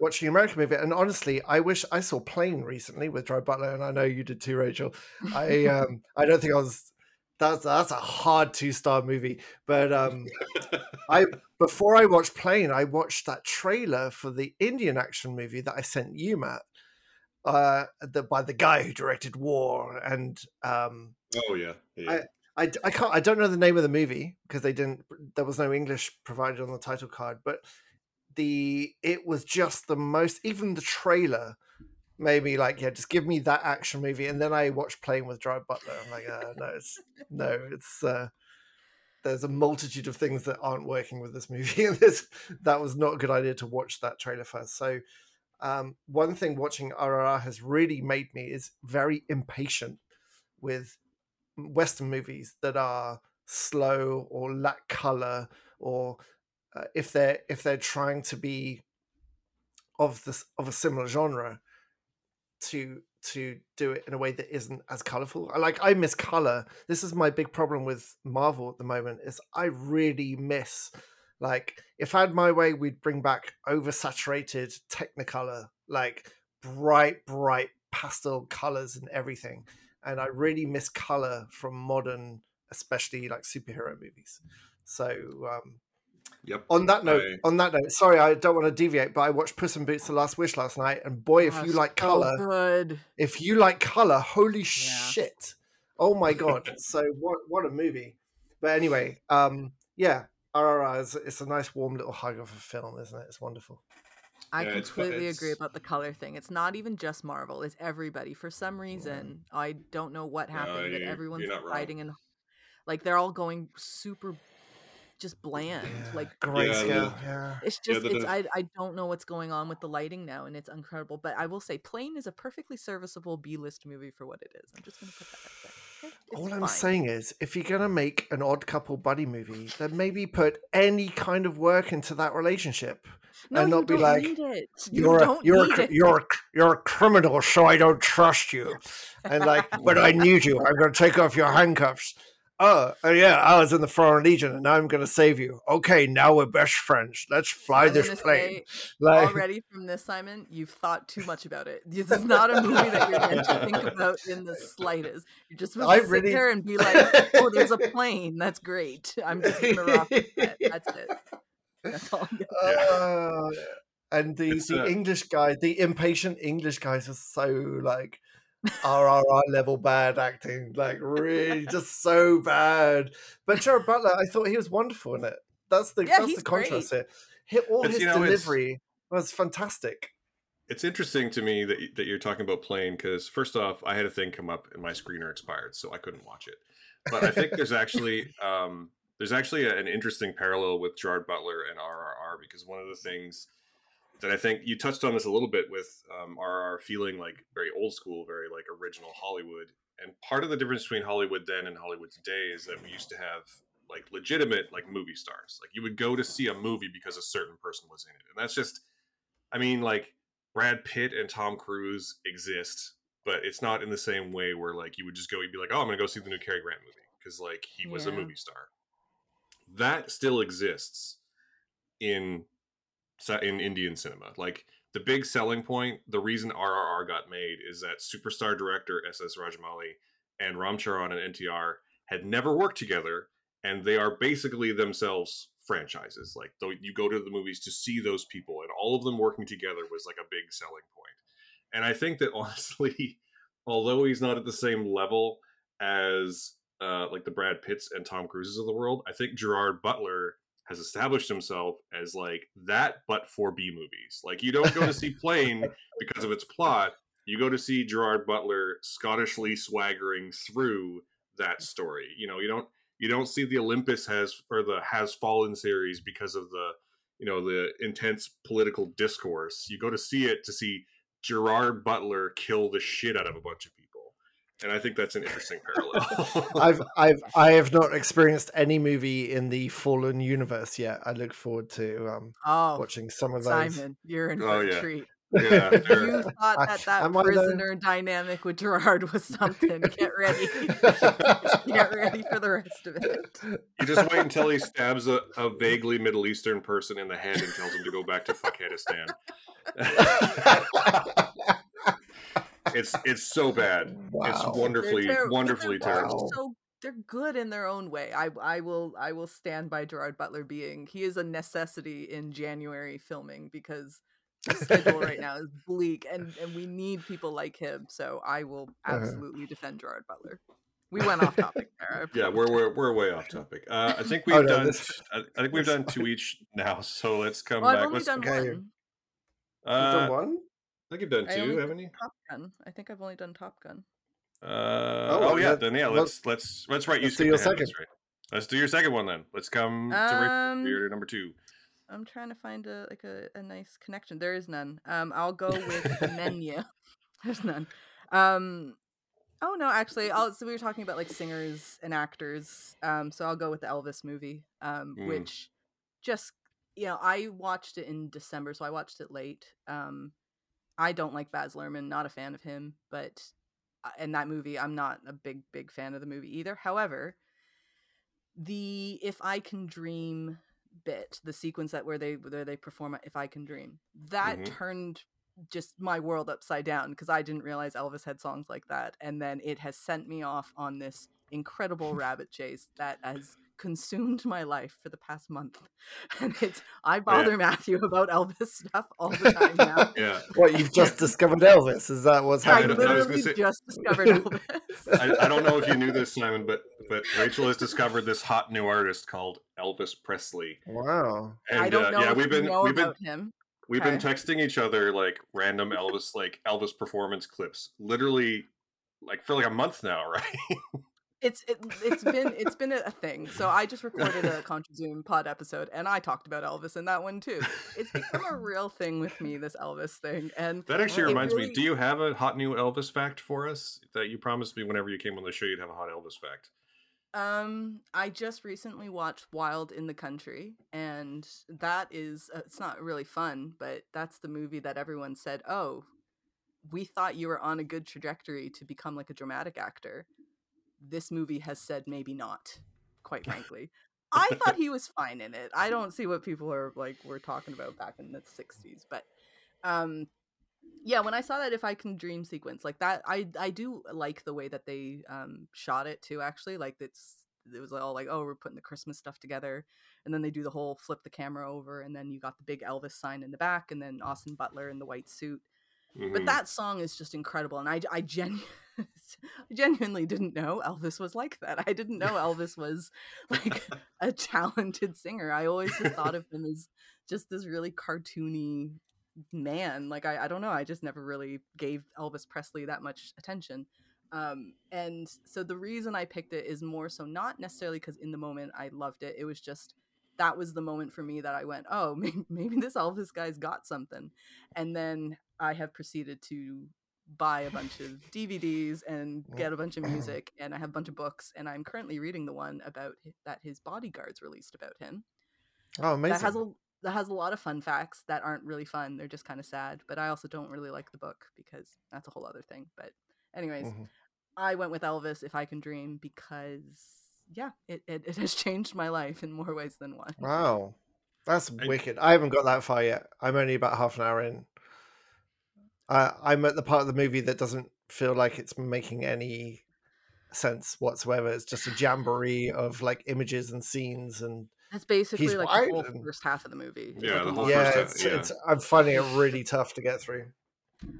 watching an american movie. And honestly i wish i saw plane recently with Dry butler and i know you did too rachel. I um i don't think i was that's that's a hard two star movie but um I before I watched Plane, I watched that trailer for the Indian action movie that I sent you, Matt, uh, the, by the guy who directed War, and um, Oh yeah, yeah. I, d- I can't I don't know the name of the movie because they didn't there was no English provided on the title card, but the it was just the most even the trailer made me like yeah just give me that action movie and then I watch Plane with Dry Butler. I'm like uh, no it's no it's. Uh, there's a multitude of things that aren't working with this movie and this that was not a good idea to watch that trailer first so um, one thing watching RRR has really made me is very impatient with western movies that are slow or lack color or uh, if they're if they're trying to be of this of a similar genre to to do it in a way that isn't as colorful. I like I miss color. This is my big problem with Marvel at the moment is I really miss like if I had my way we'd bring back oversaturated technicolor, like bright bright pastel colors and everything. And I really miss color from modern especially like superhero movies. So um Yep. on that note, I- on that note, sorry, I don't want to deviate, but I watched Puss in Boots: The Last Wish last night, and boy, if Oh, you like so color, good. if you like color, holy shit! Oh my god! so what? What a movie! But anyway, um, yeah, RRR is it's a nice warm little hug of a film, isn't it? It's wonderful. I Yeah, it's fu- completely agree it's- about the color thing. It's not even just Marvel; it's everybody. For some reason, I don't know what happened, but you- you're everyone's fighting and like they're all going super, just bland. Like great Yeah, scale. Yeah. it's just the- it's I I don't know what's going on with the lighting now, and it's incredible. But I will say, Plane is a perfectly serviceable B list movie for what it is. I'm just gonna put that out there. It's All I'm fine. saying is, if you're gonna make an odd couple buddy movie, then maybe put any kind of work into that relationship. no, and not be like. You You're a, you're a, it. you're a, you're a criminal, so I don't trust you. And like, but I need you. I'm going to take off your handcuffs. Oh, oh, yeah, I was in the Foreign Legion, and now I'm going to save you. Okay, now we're best friends. Let's fly I'm this plane. say, Like, already from this, Simon, you've thought too much about it. This is not a movie that you're meant to think about in the slightest. You're just supposed I to sit really- there and be like, "Oh, there's a plane. That's great. I'm just gonna rock with it. That's it. That's all." I'm uh, and the, It's, the uh, English guy, the impatient English guys are so like RRR level bad acting, like really just so bad. But Gerard Butler, I thought he was wonderful in it. That's the Yeah, that's the contrast here. He, all It's, his you know, delivery was fantastic. It's interesting to me that, that you're talking about Plane because first off, I had a thing come up and my screener expired, so I couldn't watch it. But I think there's actually um, there's actually a- an interesting parallel with Gerard Butler and RRR because one of the things that I think you touched on this a little bit with um, RRR feeling like very old school, very like original Hollywood. And part of the difference between Hollywood then and Hollywood today is that we used to have like legitimate like movie stars. Like you would go to see a movie because a certain person was in it, and that's just, I mean, like Brad Pitt and Tom Cruise exist, but it's not in the same way where like you would just go, you'd be like, oh, I'm gonna go see the new Cary Grant movie because like he was a movie star. That still exists in in Indian cinema. Like the big selling point, the reason RRR got made is that superstar director SS Rajamouli and Ram Charan and NTR had never worked together, and they are basically themselves franchises. Like though you go to the movies to see those people, and all of them working together was like a big selling point. And I think that honestly, although he's not at the same level as uh, like the Brad Pitts and Tom Cruises of the world, I think Gerard Butler has established himself as like that, but for B movies. Like you don't go to see Plane because of its plot. You go to see Gerard Butler Scottishly swaggering through that story. You know, you don't you don't see the Olympus has or the Has Fallen series because of the you know the intense political discourse. You go to see it to see Gerard Butler kill the shit out of a bunch of people, and I think that's an interesting parallel. I've I've I have not experienced any movie in the Fallen universe yet. I look forward to um, Oh, watching some of those. Simon, you're in Oh, for a yeah. treat. yeah, you thought that that am the- prisoner dynamic with Gerard was something, get ready. get ready for the rest of it. You just wait until he stabs a, a vaguely Middle Eastern person in the head and tells him to go back to Fuckheadistan. It's it's so bad. Wow. It's wonderfully They're ter- wonderfully they're terrible. Wow. So they're good in their own way. I I will I will stand by Gerard Butler being he is a necessity in January filming because the schedule right now is bleak and and we need people like him. So I will Uh-huh. absolutely defend Gerard Butler. We went off topic there. Yeah, we're, we're we're way off topic. Uh, I think we've Oh, no, done. this- I, I think we've this- done two each now. So let's come Well, I've back. only Let's, done okay. one. You've done uh, one? I think you've done I two, only haven't you? Top Gun. I think I've only done Top Gun. Uh, Oh, oh, yeah, then yeah, let- let's let's let's write you let's do skip your second. right. Let's do your second one then. Let's come to Um, for your number two. I'm trying to find a like a, a nice connection. There is none. Um, I'll go with menu. There's none. Um, oh no, actually, I'll. So we were talking about like singers and actors. Um, so I'll go with the Elvis movie. Um, Mm. which just you know I watched it in December, so I watched it late. Um, I don't like Baz Luhrmann, not a fan of him, but uh, in that movie, I'm not a big, big fan of the movie either. However, the If I Can Dream bit, the sequence that where they where they perform If I Can Dream, that Mhm. turned just my world upside down because I didn't realize Elvis had songs like that, and then it has sent me off on this incredible rabbit chase that has consumed my life for the past month. And it's I bother Matthew about Elvis stuff all the time now. Yeah. What you've just discovered Elvis? Is that what's I I happening? was gonna literally say- just discovered Elvis. I, I don't know if you knew this, Simon, but but Rachel has discovered this hot new artist called Elvis Presley. Wow. And I don't uh, yeah, if we've you been know we've been him. we've been texting each other like random Elvis like Elvis performance clips, literally like for like a month now, right? It's it, it's been it's been a thing. So I just recorded a Contra Zoom pod episode, and I talked about Elvis in that one too. It's become a real thing with me, this Elvis thing, and That actually reminds really- me. Do you have a hot new Elvis fact for us that you promised me whenever you came on the show? You'd have a hot Elvis fact. Um, I just recently watched Wild in the Country, and that is uh, it's not really fun, but that's the movie that everyone said, "Oh, we thought you were on a good trajectory to become like a dramatic actor." This movie has said maybe not, quite frankly. I thought he was fine in it. I don't see what people are like were talking about back in the 60s, but um yeah, when I saw that if I can dream sequence like that, I I do like the way that they um shot it too actually. Like it's it was all like, oh, we're putting the Christmas stuff together. And then they do the whole flip the camera over and then you got the big Elvis sign in the back and then Austin Butler in the white suit. But Mhm. that song is just incredible, and I, I, genu- I genuinely didn't know Elvis was like that. I didn't know Elvis was like a talented singer. I always just thought of him as just this really cartoony man. Like I, I don't know. I just never really gave Elvis Presley that much attention. Um, and so the reason I picked it is more so not necessarily because in the moment I loved it. It was just that was the moment for me that I went, oh, maybe, maybe this Elvis guy's got something. And then I have proceeded to buy a bunch of DVDs and get a bunch of music, and I have a bunch of books, and I'm currently reading the one about that his bodyguards released about him. Oh, amazing. That has a that has a lot of fun facts that aren't really fun. They're just kind of sad. But I also don't really like the book because that's a whole other thing. But anyways, Mhm. I went with Elvis if I can dream because yeah, it, it, it has changed my life in more ways than one. Wow. That's wicked. I haven't got that far yet. I'm only about half an hour in. Uh, I'm at the part of the movie that doesn't feel like it's making any sense whatsoever. It's just a jamboree of like images and scenes and That's basically He's like the whole and- first half of the movie. It's Yeah, like the whole yeah, first half, it's, yeah. it's I'm finding it really tough to get through.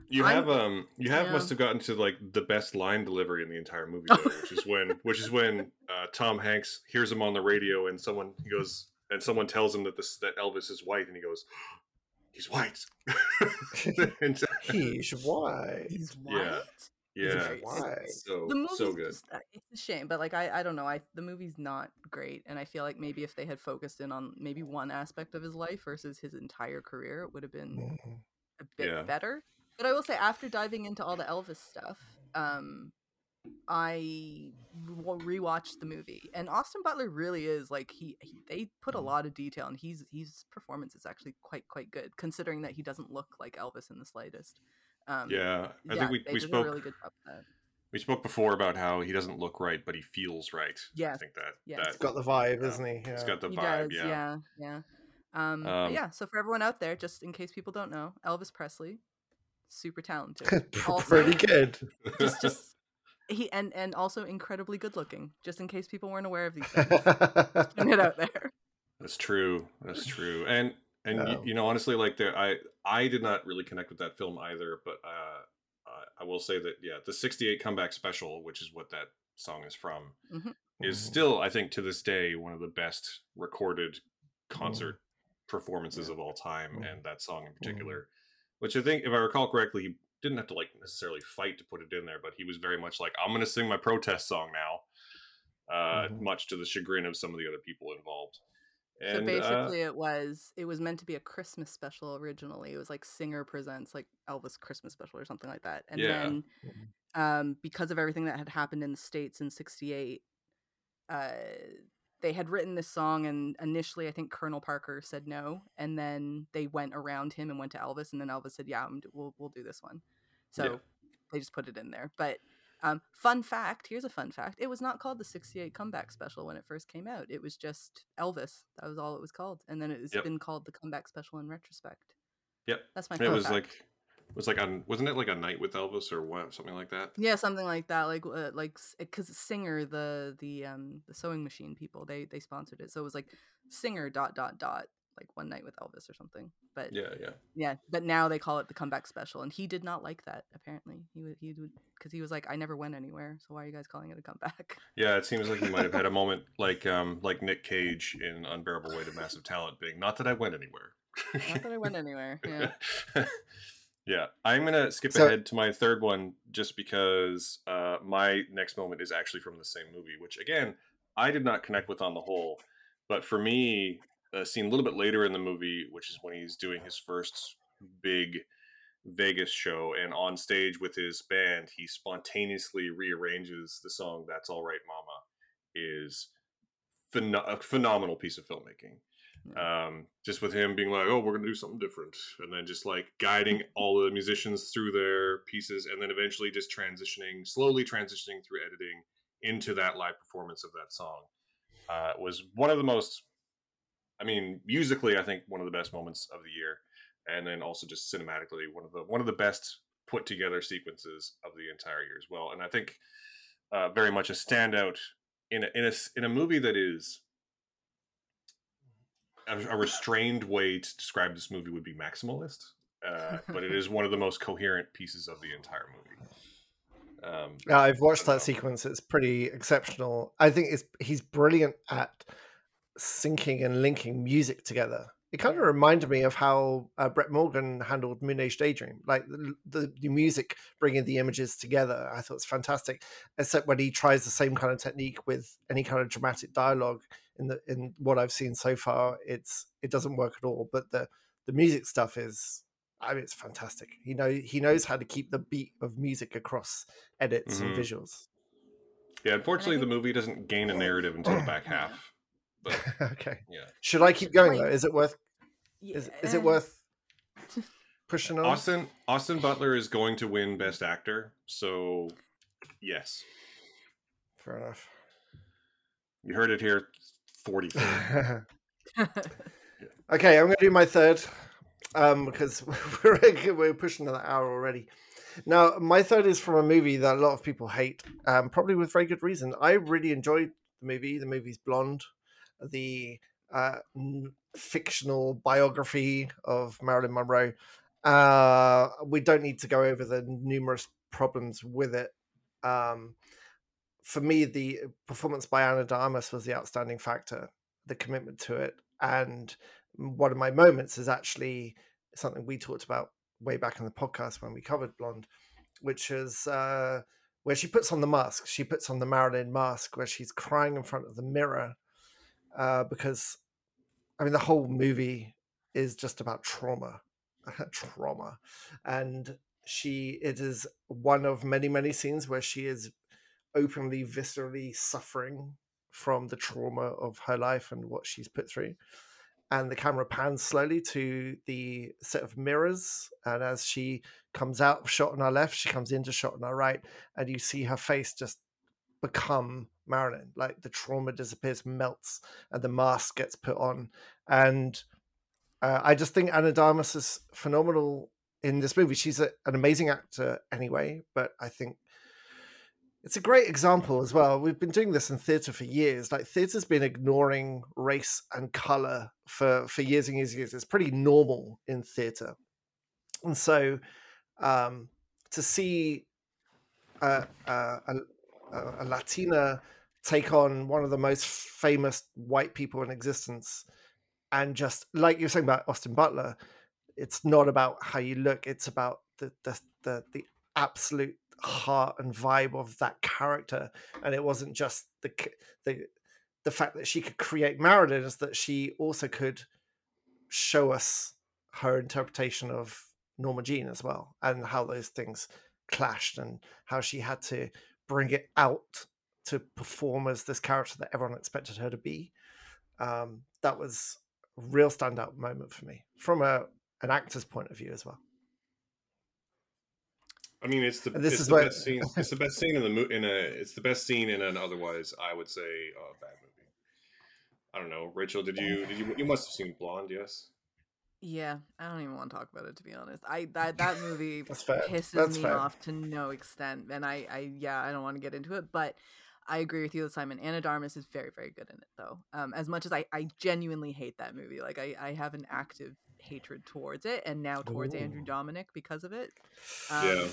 You I'm- have um you have yeah. must have gotten to like the best line delivery in the entire movie, though, which is when which is when uh, Tom Hanks hears him on the radio and someone he goes and someone tells him that this that Elvis is white and he goes, he's white. and, He's white. He's Yeah. white. yeah, great. White. so the movie's so good. just- uh, it's a shame, but like I, I don't know. I the movie's not great, and I feel like maybe if they had focused in on maybe one aspect of his life versus his entire career, it would have been Mhm. a bit Yeah. better. But I will say, after diving into all the Elvis stuff, um, I re- rewatched the movie, and Austin Butler really is like he, he. They put a lot of detail, and he's his performance is actually quite quite good, considering that he doesn't look like Elvis in the slightest. Um, Yeah, I yeah, think we, we spoke really good job that. we spoke before about how he doesn't look right, but he feels right. Yeah, I think that yeah, He's got the vibe, Yeah. isn't he? he's Yeah. got the he vibe. does, yeah. yeah, yeah. Um, Um, yeah. So for everyone out there, just in case people don't know, Elvis Presley, super talented. Also- Pretty good. just, just he and and also incredibly good looking. Just in case people weren't aware of these things, putting it out there. That's true. That's true. And and Um, you know honestly like there I I did not really connect with that film either, but uh I- I will say that yeah, the 68 comeback special, which is what that song is from, Mhm. is Mhm. still I think to this day one of the best recorded concert performances of all time Mhm. and that song in particular, which I think if I recall correctly, he didn't have to like necessarily fight to put it in there, but he was very much like I'm going to sing my protest song now. Uh, Mhm. much to the chagrin of some of the other people involved. so And, uh, basically, it was it was meant to be a Christmas special originally. It was like Singer presents like Elvis Christmas special or something like that. And Yeah. then, um, because of everything that had happened in the states in '68, uh, they had written this song and initially i think colonel parker said no and then they went around him and went to elvis and then elvis said yeah we'll, we'll do this one so Yeah. they just put it in there but um, fun fact here's a fun fact it was not called the 68 comeback special when it first came out it was just elvis that was all it was called and then it's Yep. been called the comeback special in retrospect Yep. that's my It was fact. like was like on wasn't it like a night with Elvis or what something like that? Yeah, something like that. Like, uh, like, because Singer, the the um the sewing machine people, they they sponsored it, so it was like Singer dot dot dot like one night with Elvis or something. But yeah, Yeah, yeah. but now they call it the comeback special, and he did not like that. Apparently, he would he would because he was like, I never went anywhere, so why are you guys calling it a comeback? Yeah, it seems like he might have had a moment like um like Nick Cage in Unbearable Weight of Massive Talent being not that I went anywhere. not that I went anywhere. Yeah. yeah, I'm gonna skip So- ahead to my third one just because uh, my next moment is actually from the same movie, which again I did not connect with on the whole, but for me, a scene a little bit later in the movie, which is when he's doing his first big Vegas show, and on stage with his band, he spontaneously rearranges the song "That's All Right, Mama," is pheno- a phenomenal piece of filmmaking um, just with him being like, "Oh, we're gonna do something different," and then just like guiding all the musicians through their pieces, and then eventually just transitioning, slowly transitioning through editing into that live performance of that song, uh, was one of the most. I mean, musically, I think one of the best moments of the year, and then also just cinematically, one of the one of the best put together sequences of the entire year as well. And I think uh, very much a standout in a, in a in a movie that is a, a restrained way to describe this movie would be maximalist, uh, but it is one of the most coherent pieces of the entire movie. Um, Yeah, I've watched that sequence. It's pretty exceptional. I think it's he's brilliant at syncing and linking music together. It kind of reminded me of how uh, Brett Morgen handled Moonage Daydream, like the, the the music bringing the images together. I thought it's fantastic. Except when he tries the same kind of technique with any kind of dramatic dialogue in the in what I've seen so far, it's it doesn't work at all. But the the music stuff is, I mean, it's fantastic. He know he knows how to keep the beat of music across edits Mhm. and visuals. yeah, unfortunately, think- the movie doesn't gain a narrative until the back half. But okay. yeah, Should I keep going though? Is it worth? Is, is it worth pushing on? Austin Austin Butler is going to win Best Actor, so yes, Fair enough. you heard it here. Forty. okay, I'm going to do my third um, because we're we're pushing another hour already. Now, my third is from a movie that a lot of people hate, um, probably with very good reason. I really enjoyed the movie. The movie's Blonde, the uh, fictional biography of Marilyn Monroe. Uh, we don't need to go over the numerous problems with it. Um, for me, the performance by Ana de Armas was the outstanding factor, the commitment to it. And one of my moments is actually something we talked about way back in the podcast when we covered Blonde, which is uh, where she puts on the mask. She puts on the Marilyn mask where she's crying in front of the mirror uh, because, I mean, the whole movie is just about trauma, trauma, and she it is one of many many scenes where she is openly viscerally suffering from the trauma of her life and what she's put through. And the camera pans slowly to the set of mirrors and as she comes out of shot on our left she comes into shot on our right and you see her face just become marilyn. Like the trauma disappears melts and the mask gets put on. And uh, i just think ana de armas is phenomenal in this movie. She's a, an amazing actor anyway but i think it's a great example as well. We've been doing this in theatre for years. Like theatre's been ignoring race and color for for years and years and years. It's pretty normal in theatre, and so um, to see a, a, a, a Latina take on one of the most famous white people in existence, and just like you're saying about Austin Butler, it's not about how you look. It's about the the the, the absolute heart and vibe of that character and it wasn't just the the the fact that she could create Marilyn is that she also could show us her interpretation of Norma Jean as well and how those things clashed and how she had to bring it out to perform as this character that everyone expected her to be. Um, that was a real standout moment for me from a an actor's point of view as well. I mean, it's the this it's is the what- best scene. It's the best scene in the mo- in a. It's the best scene in an otherwise, I would say, uh, bad movie. I don't know, Rachel. Did you did you you must have seen Blonde? Yes. Yeah, I don't even want to talk about it to be honest. I that that movie That's fair. pisses That's me fair. off to no extent, and I I yeah I don't want to get into it, but I agree with you, Simon. Ana de Armas is very very good in it though. Um, as much as I I genuinely hate that movie, like I I have an active hatred towards it, and now towards Andrew Ooh. Dominik because of it. yeah, Um,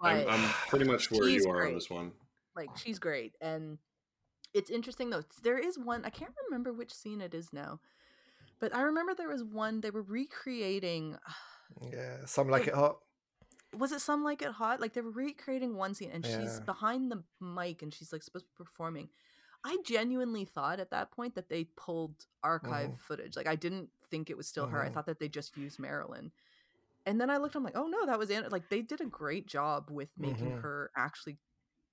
I'm, I'm pretty much where you are on this one. like she's great and it's interesting though there is one i can't remember which scene it is now but i remember there was one they were recreating Yeah, some like it hot. was it some like it hot like they were recreating one scene and she's behind the mic and she's like supposed to be performing i genuinely thought at that point that they pulled archive Mhm. footage like i didn't think it was still her i Mhm. thought that they just used marilyn and then i looked i'm like oh no that was Ana. like they did a great job with making Mhm. her actually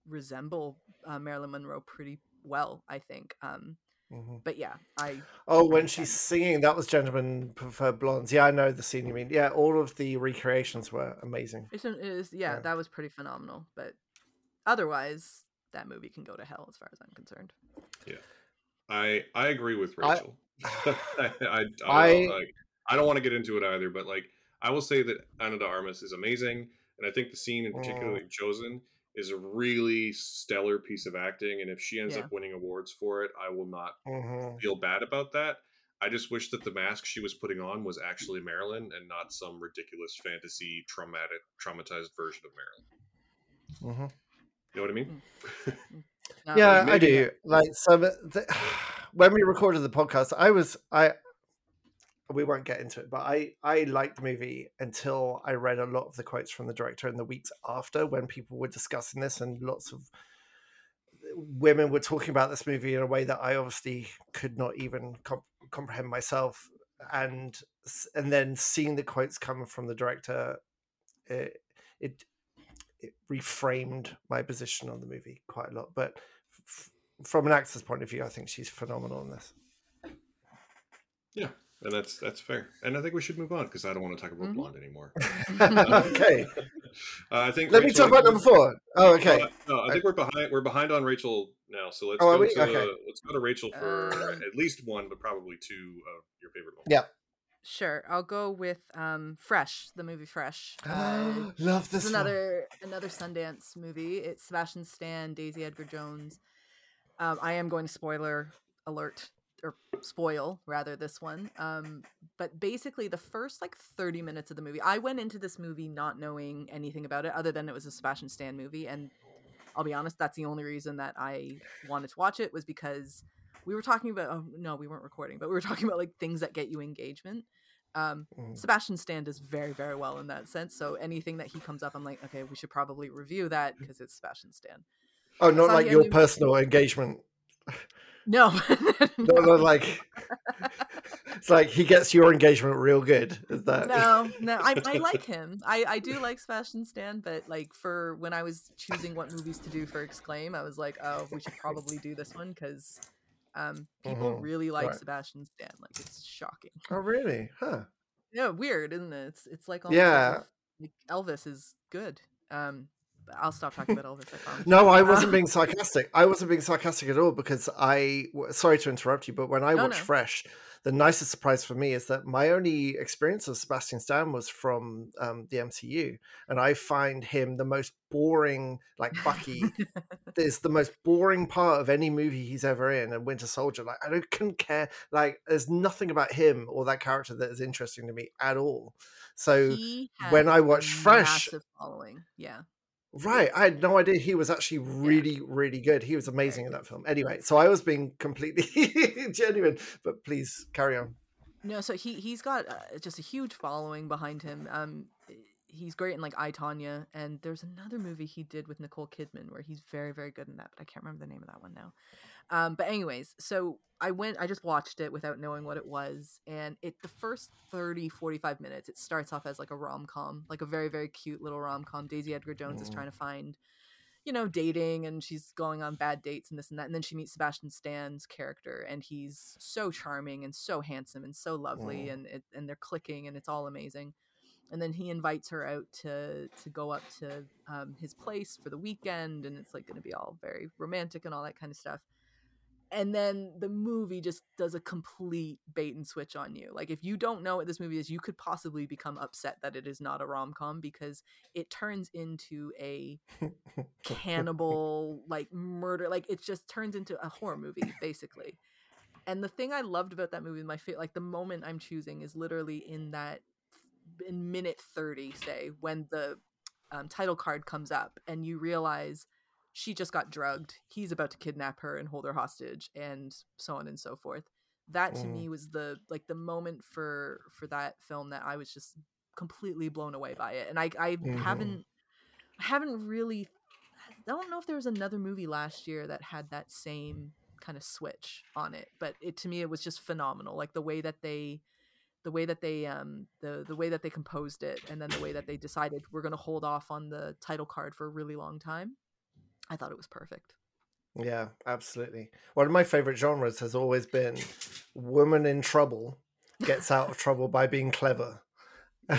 resemble uh, marilyn monroe pretty well i think um Mhm. but yeah i Oh, when think she's singing, that was Gentlemen Prefer Blondes. Yeah, I know the scene you mean. Yeah, all of the recreations were amazing. it's, an- it is yeah, Yeah. that was pretty phenomenal but otherwise that movie can go to hell as far as i'm concerned Yeah. I I agree with I- Rachel. I, I, I, I- like, I don't want to get into it either, but like I will say that Ana de Armas is amazing, and I think the scene in particular Mm. chosen is a really stellar piece of acting. And if she ends Yeah. up winning awards for it, I will not Mhm. feel bad about that. I just wish that the mask she was putting on was actually Marilyn and not some ridiculous fantasy traumatic traumatized version of Marilyn. You know what I mean? Not yeah, really. I do. Like so, the, when we recorded the podcast, I was I. We won't get into it, but I I liked the movie until I read a lot of the quotes from the director in the weeks after when people were discussing this, and lots of women were talking about this movie in a way that I obviously could not even comp- comprehend myself, and and then seeing the quotes coming from the director, it it it reframed my position on the movie quite a lot. But f- from an actor's point of view, I think she's phenomenal in this. Yeah, and that's that's fair. And I think we should move on because I don't want to talk about Mhm. Blonde anymore. okay, Uh, I think. let me talk about number four. Oh, okay. Uh, no, I think we're behind. We're behind on Rachel now. So let's Oh, go to Okay. let's go to Rachel for Um, at least one, but probably two of your favorite moments. Yeah. Sure, I'll go with um Fresh, the movie Fresh. Uh, Love this is one. another another Sundance movie. It's Sebastian Stan, Daisy Edgar Jones. Um, I am going to spoiler alert or spoil rather this one. Um, but basically, the first like thirty minutes of the movie, I went into this movie not knowing anything about it other than it was a Sebastian Stan movie, and I'll be honest, that's the only reason that I wanted to watch it was because we were talking about. Oh, no, we weren't recording, but we were talking about like things that get you engagement. Um, Mm. Sebastian Stan does very, very well in that sense. So anything that he comes up, I'm like, okay, we should probably review that because it's Sebastian Stan. Oh, not like your personal engagement. No, No, no, like it's like he gets your engagement real good. Is that? no, no. I, I like him. I, I do like Sebastian Stan, but like for when I was choosing what movies to do for Exclaim, I was like, oh, we should probably do this one because um, people Mhm, really like right. Sebastian Stan. Like it's shocking. Oh, really? Huh. Yeah, weird, isn't it? It's it's like Yeah. like Elvis is good. Um, I'll stop talking about Elvis. I. No, I wasn't Uh, being sarcastic. I wasn't being sarcastic at all because I. Sorry to interrupt you, but when I No, watched no. Fresh, the nicest surprise for me is that my only experience of Sebastian Stan was from um, the MCU, and I find him the most boring. Like Bucky is the most boring part of any movie he's ever in, and Winter Soldier. Like I don't couldn't care. Like there's nothing about him or that character that is interesting to me at all. So when I watched Fresh- massive following, yeah. Right, I had no idea he was actually really, really good. He was amazing in that film. Anyway, so I was being completely genuine, but please carry on. No, so he he's got uh, just a huge following behind him. Um, he's great in like I Tonya, and there's another movie he did with Nicole Kidman where he's very very good in that, but I can't remember the name of that one now. Um, but anyways, so I went, I just watched it without knowing what it was, and it the first 30, 45 minutes, it starts off as like a rom com, like a very very cute little rom com. Daisy Edgar Jones is Mm. trying to find you know, dating and she's going on bad dates and this and that. And then she meets Sebastian Stan's character and he's so charming and so handsome and so lovely Mm. and it, and they're clicking and it's all amazing. And then he invites her out to to go up to um, his place for the weekend and it's like going to be all very romantic and all that kind of stuff. And then the movie just does a complete bait and switch on you. Like if you don't know what this movie is, you could possibly become upset that it is not a rom com because it turns into a cannibal like murder like it just turns into a horror movie basically and the thing i loved about that movie my favorite like the moment i'm choosing is literally in that in minute 30 say when the um, title card comes up and you realize she just got drugged he's about to kidnap her and hold her hostage and so on and so forth that to Mm. me was the like the moment for for that film that i was just completely blown away by it and i i Mhm. haven't I haven't really I don't know if there was another movie last year that had that same kind of switch on it, but it to me it was just phenomenal. Like the way that they the way that they um the the way that they composed it and then the way that they decided we're going to hold off on the title card for a really long time. I thought it was perfect. Yeah, absolutely. One of my favorite genres has always been woman in trouble gets out of trouble by being clever.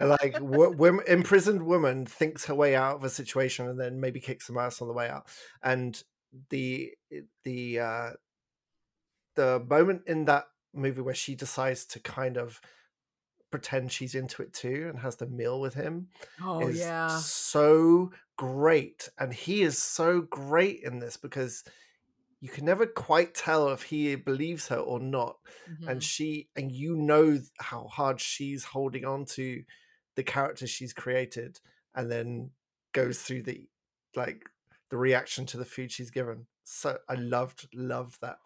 like w- women, imprisoned woman thinks her way out of a situation and then maybe kicks some ass on the way out. And the the uh, the moment in that movie where she decides to kind of pretend she's into it too and has the meal with him Oh is yeah. so great and he is so great in this because you can never quite tell if he believes her or not Mhm. and she and you know how hard she's holding on to the character she's created and then goes through the like the reaction to the food she's given so i loved loved that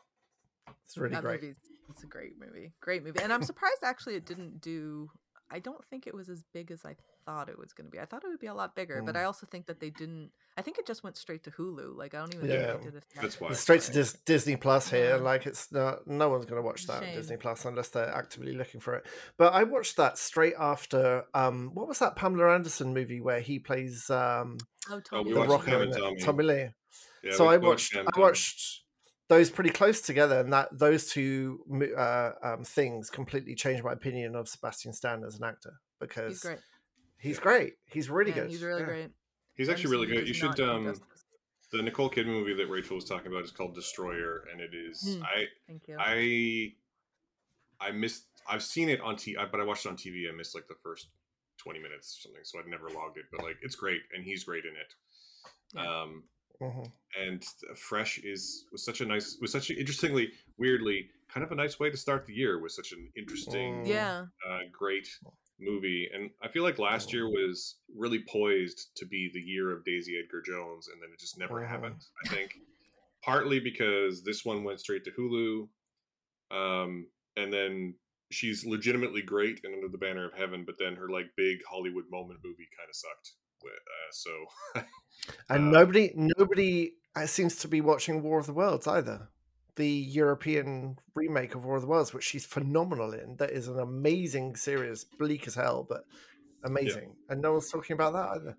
it's really that great movie's it's a great movie. Great movie. And I'm surprised actually it didn't do I don't think it was as big as I thought it was going to be. I thought it would be a lot bigger, but Mm. I also think that they didn't I think it just went straight to Hulu. Like I don't even Yeah. think they did a That's why. Straight to. Dis- Disney Plus here. Yeah. Like it's not, no one's going to watch that on Disney Plus unless they're actively looking for it. But I watched that straight after. Um, what was that Pamela Anderson movie where he plays um, Oh, we Tommy the watched Lee Rocker? Pam in and it? Tommy. Tommy Lee. Yeah, so I watched watched. I Tommy. watched those pretty close together, and that those two uh, um, things completely changed my opinion of Sebastian Stan as an actor because He's great. He's Yeah. great. He's really Yeah, good. he's really Yeah. great. He's actually really good. You should um the Nicole Kidman movie that Rachel was talking about is called Destroyer, and it is Hmm. I Thank you. I I missed. I've seen it on TV, but I watched it on TV. I missed like the first twenty minutes or something, so I'd never logged it. But like, it's great, and he's great in it. Yeah. Um, Mhm. and Fresh is was such a nice, was such a interestingly, weirdly, kind of a nice way to start the year with such an interesting, Mm. yeah. uh, great movie. And I feel like last year was really poised to be the year of Daisy Edgar Jones, and then it just never Mhm. happened. I think partly because this one went straight to Hulu, um, and then she's legitimately great and under the banner of heaven, but then her like big Hollywood moment movie kind of sucked. Uh, so And Uh, nobody, nobody uh, seems to be watching War of the Worlds either. The European remake of War of the Worlds, which she's phenomenal in. That is an amazing series, bleak as hell, but amazing. And no one's talking about that either.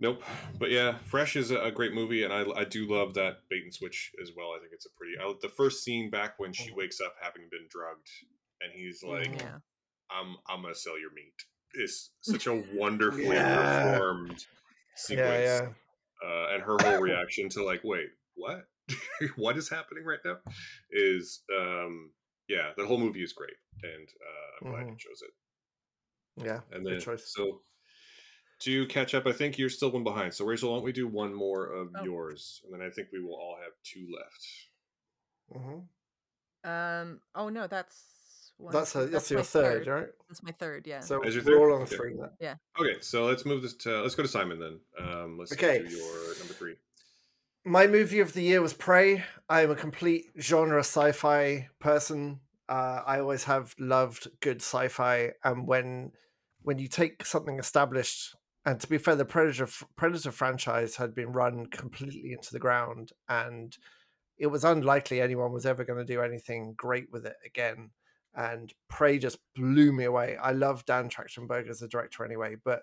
Nope. But yeah, Fresh is a, a great movie, and I, I do love that bait and switch as well. I think it's a pretty. I, the first scene back when she Mhm. wakes up having been drugged, and he's like. Yeah. "I'm I'm gonna sell your meat." Is such a wonderfully Yeah. performed sequence, Yeah, yeah. Uh, and her whole reaction to like, "Wait, what? what is happening right now?" Is um yeah, the whole movie is great, and uh, I'm glad you Mhm. chose it. Yeah, And good then choice. so to catch up, I think you're still one behind. So Rachel, why don't we do one more of Oh. yours, and then I think we will all have two left. hmm Um. Oh no, that's one, That's, a, two- that's, your my third, right? That's my third. Yeah. So As your we're all on Okay. three yeah. Okay, so let's move this to let's go to Simon then. Um, let's Okay. do your number three. my movie of the year was Prey. I am a complete genre sci-fi person. Uh, I always have loved good sci-fi, and when when you take something established, and to be fair, the Predator Predator franchise had been run completely into the ground, and it was unlikely anyone was ever going to do anything great with it again. And Prey just blew me away. I love Dan Trachtenberg as a director anyway, but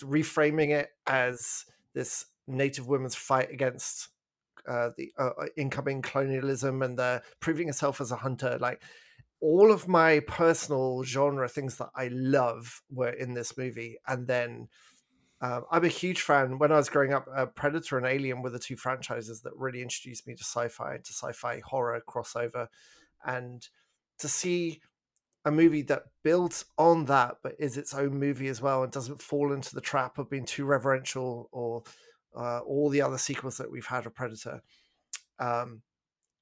reframing it as this Native women's fight against uh, the uh, uh, incoming colonialism and the proving herself as a hunter. Like all of my personal genre things that I love were in this movie, and then. Uh, I'm a huge fan. When I was growing up, uh, Predator and Alien were the two franchises that really introduced me to sci-fi, to sci-fi horror crossover, and to see a movie that builds on that but is its own movie as well and doesn't fall into the trap of being too reverential or uh, all the other sequels that we've had of Predator. Um,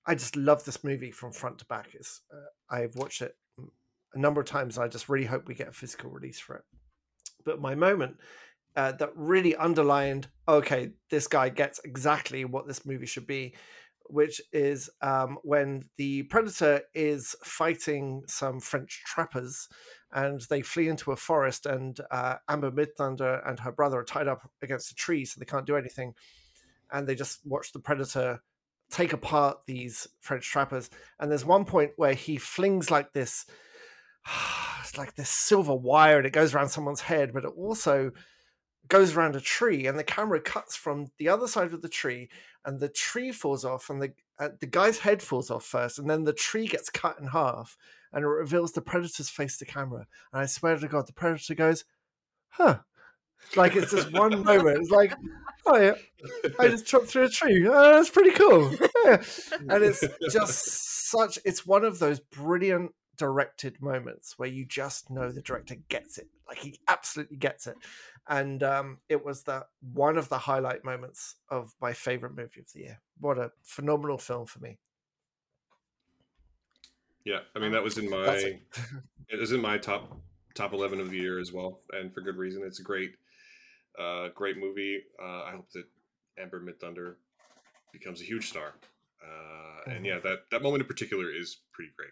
I just love this movie from front to back. It's, uh, I've watched it a number of times and I just really hope we get a physical release for it. But my moment uh, that really underlined okay, this guy gets exactly what this movie should be which is um, when the predator is fighting some French trappers, and they flee into a forest, and uh, Amber Midthunder and her brother are tied up against a tree, so they can't do anything, and they just watch the predator take apart these French trappers. And there's one point where he flings like this, it's like this silver wire, and it goes around someone's head, but it also goes around a tree and the camera cuts from the other side of the tree and the tree falls off and the uh, the guy's head falls off first and then the tree gets cut in half and it reveals the predator's face to camera. And i swear to god the predator goes huh. Like it's just one moment. It's like oh yeah i just chopped through a tree. Oh, that's pretty cool. Yeah. and it's just such it's one of those brilliant directed moments where you just know the director gets it like he absolutely gets it and um, it was the one of the highlight moments of my favorite movie of the year. What a phenomenal film for me! Yeah, I mean that was in my it. it was in my top top eleven of the year as well, and for good reason. It's a great, uh, great movie. Uh, I hope that Amber Midthunder becomes a huge star. Uh, and mm-hmm. yeah, that that moment in particular is pretty great.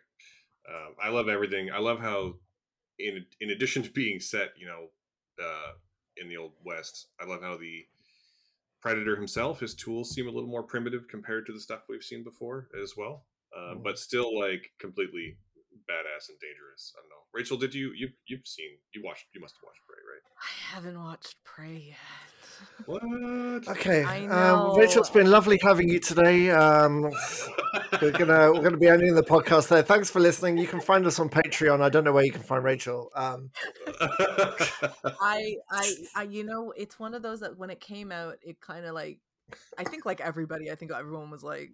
Uh, I love everything. I love how, in in addition to being set, you know, uh, in the old west. I love how the Predator himself, his tools seem a little more primitive compared to the stuff we've seen before as well, uh, mm. but still like completely badass and dangerous. I don't know. Rachel, did you you you've seen you watched you must have watched Prey, right? I haven't watched Prey yet. What? Okay, um, Rachel, it's been lovely having you today. Um, we're gonna we're gonna be ending the podcast there. Thanks for listening. You can find us on Patreon. I don't know where you can find Rachel. Um, I, I I you know it's one of those that when it came out, it kind of like I think like everybody, I think everyone was like,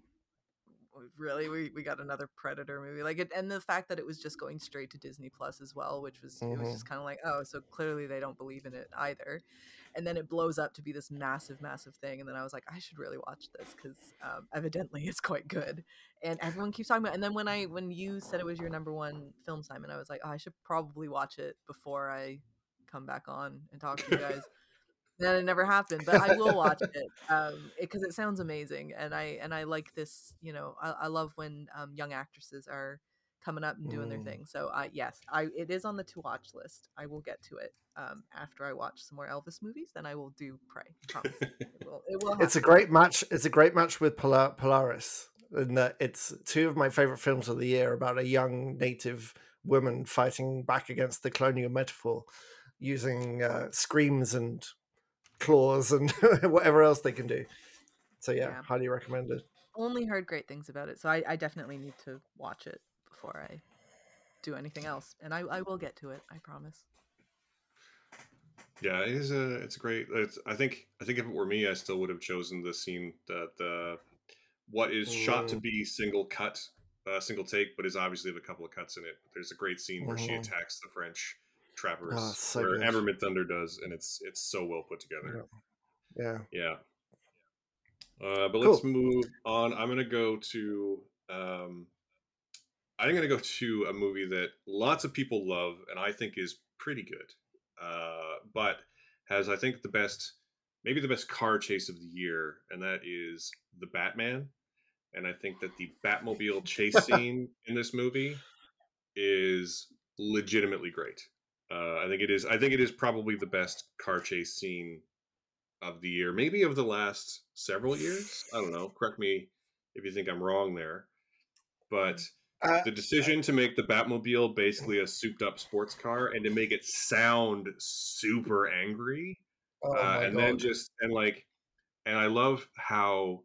really we, we got another predator movie like it and the fact that it was just going straight to disney plus as well which was mm-hmm. it was just mm-hmm. kind of like oh so clearly they don't believe in it either and then it blows up to be this massive massive thing and then i was like i should really watch this because um, evidently it's quite good and everyone keeps talking about it. and then when i when you said it was your number one film simon i was like oh, i should probably watch it before i come back on and talk to you guys then it never happened but i will watch it um because it, it, sounds amazing and i and i like this you know i, I love when um, young actresses are coming up and doing mm. their thing so uh, yes i it is on the to watch list i will get to it um, after i watch some more elvis movies then i will do Prey it will, it will it's a great match it's a great match with Polar- polaris and that it's two of my favorite films of the year about a young native woman fighting back against the colonial metaphor using uh, screams and claws and whatever else they can do. So yeah, yeah, highly recommended. Only heard great things about it, so I, I definitely need to watch it before I do anything else, and I, I will get to it. I promise. Yeah, it is a it's a great. It's, I think I think if it were me, I still would have chosen the scene that the what is shot to mm. be single cut, uh, single take, but is obviously have a couple of cuts in it. There's a great scene where she mm-hmm. attacks the French trappers oh, so where good. Amber Midthunder does, and it's it's so well put together. Yeah. Yeah. Uh, but cool. let's move on. I'm gonna go to um, I'm gonna go to a movie that lots of people love, and I think is pretty good, uh, but has I think the best, maybe the best car chase of the year, and that is the Batman. And I think that the Batmobile chase scene in this movie is legitimately great. Uh, I think it is. I think it is probably the best car chase scene of the year, maybe of the last several years. I don't know. Correct me if you think I'm wrong there. But uh, the decision to make the Batmobile basically a souped-up sports car and to make it sound super angry, oh uh, and God. then just and like and I love how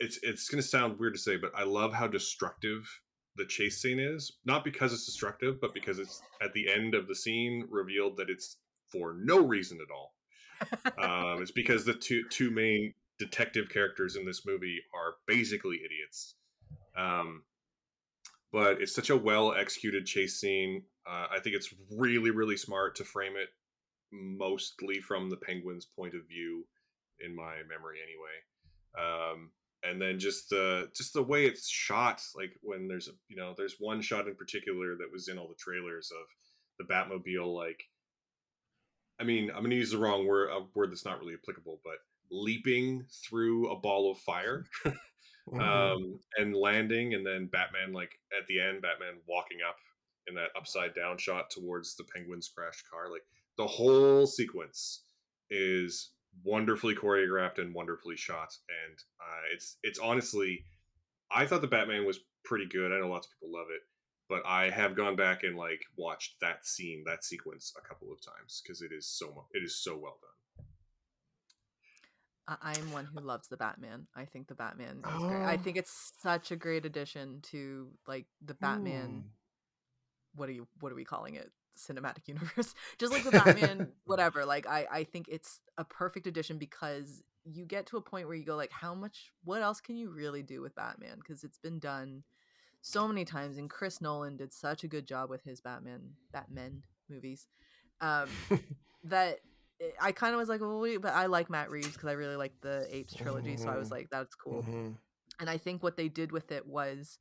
it's it's going to sound weird to say, but I love how destructive the chase scene is. Not because it's destructive, but because it's at the end of the scene revealed that it's for no reason at all. um, it's because the two two main detective characters in this movie are basically idiots. Um, but it's such a well executed chase scene. Uh, I think it's really really smart to frame it mostly from the penguin's point of view, in my memory anyway. Um, and then just the just the way it's shot, like when there's a you know there's one shot in particular that was in all the trailers of the Batmobile like I mean, I'm going to use the wrong word, a word that's not really applicable, but leaping through a ball of fire mm-hmm. um, and landing, and then Batman, like at the end, Batman walking up in that upside down shot towards the Penguin's crashed car. Like the whole sequence is wonderfully choreographed and wonderfully shot, and uh, it's it's honestly, I thought the Batman was pretty good. I know lots of people love it but I have gone back and like watched that scene, that sequence a couple of times because it is so it is so well done. I'm one who loves the Batman. I think the Batman is oh. great. I think oh. it's such a great addition to like the Batman. Ooh. What are you? What are we calling it? Cinematic universe. Just like the Batman, whatever. Like I, I think it's a perfect addition because you get to a point where you go like, how much? What else can you really do with Batman? Because it's been done so many times and Chris Nolan did such a good job with his Batman Batman movies um, that I kind of was like, well, wait, but I like Matt Reeves because I really like the Apes trilogy, mm-hmm. so I was mm-hmm. like, that's cool. Mm-hmm. And I think what they did with it was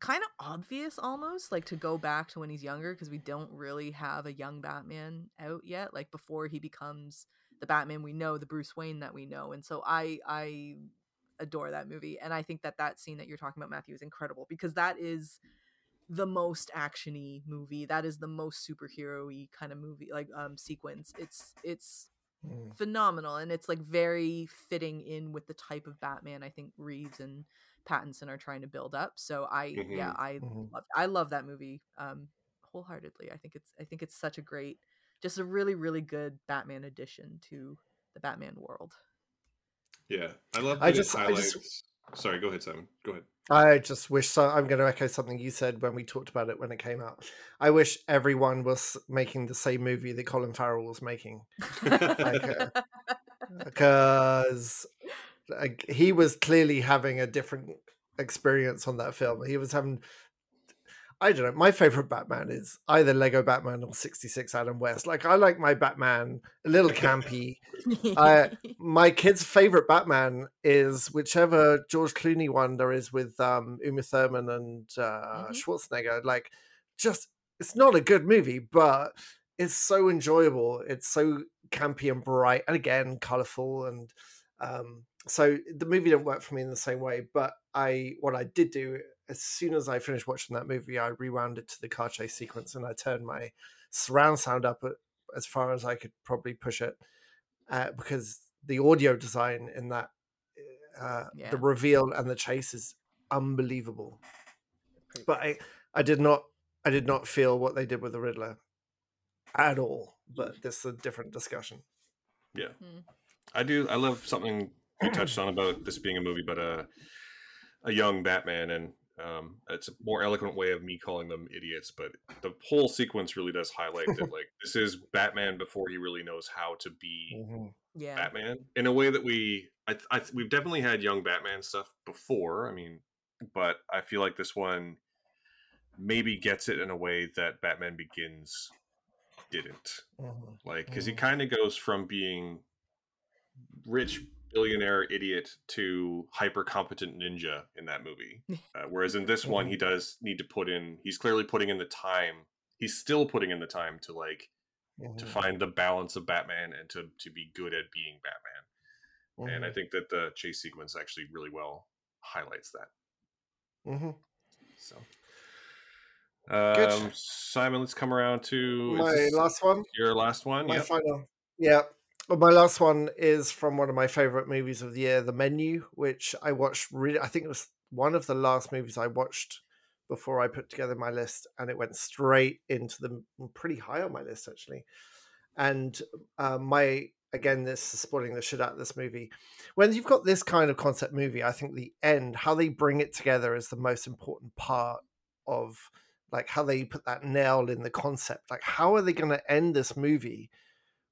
kind of obvious almost like to go back to when he's younger because we don't really have a young batman out yet like before he becomes the batman we know the bruce wayne that we know and so i i adore that movie and i think that that scene that you're talking about matthew is incredible because that is the most actiony movie that is the most superhero-y kind of movie like um sequence it's it's mm. phenomenal and it's like very fitting in with the type of batman i think reeves and pattinson are trying to build up so i mm-hmm. yeah i mm-hmm. love i love that movie um wholeheartedly i think it's i think it's such a great just a really really good batman addition to the batman world yeah, I love. I just, I just. Sorry, go ahead, Simon. Go ahead. I just wish so. I'm going to echo something you said when we talked about it when it came out. I wish everyone was making the same movie that Colin Farrell was making, like, uh, because like, he was clearly having a different experience on that film. He was having I don't know. My favorite Batman is either Lego Batman or 66 Adam West. Like, I like my Batman a little campy. uh, my kid's favorite Batman is whichever George Clooney one there is with um, Uma Thurman and uh, mm-hmm. Schwarzenegger. Like, just, it's not a good movie, but it's so enjoyable. It's so campy and bright, and again, colorful. And um, so the movie didn't work for me in the same way. But I, what I did do as soon as I finished watching that movie, I rewound it to the car chase sequence and I turned my surround sound up as far as I could probably push it uh, because the audio design in that, uh, yeah. the reveal and the chase is unbelievable. But I, I did not, I did not feel what they did with the Riddler at all. But this is a different discussion. Yeah, hmm. I do. I love something you touched on about this being a movie, but a a young Batman and um, it's a more eloquent way of me calling them idiots, but the whole sequence really does highlight that like this is Batman before he really knows how to be mm-hmm. yeah. Batman in a way that we I, I we've definitely had young Batman stuff before. I mean, but I feel like this one maybe gets it in a way that Batman Begins didn't. Mm-hmm. Like because mm-hmm. he kind of goes from being rich billionaire idiot to hyper competent ninja in that movie. Uh, whereas in this one, he mm-hmm. does need to put in. He's clearly putting in the time. He's still putting in the time to like mm-hmm. to find the balance of Batman and to to be good at being Batman. Mm-hmm. And I mm-hmm. think that the chase sequence actually really well highlights that. Mm-hmm. So. Um, Simon, let's come around to my last one. Your last one, my yep. final. Yeah, well, my last one is from one of my favorite movies of the year, The Menu, which I watched. Really, I think it was one of the last movies I watched before I put together my list, and it went straight into the pretty high on my list actually. And uh, my again, this is spoiling the shit out of this movie. When you've got this kind of concept movie, I think the end, how they bring it together, is the most important part of like how they put that nail in the concept. Like, how are they going to end this movie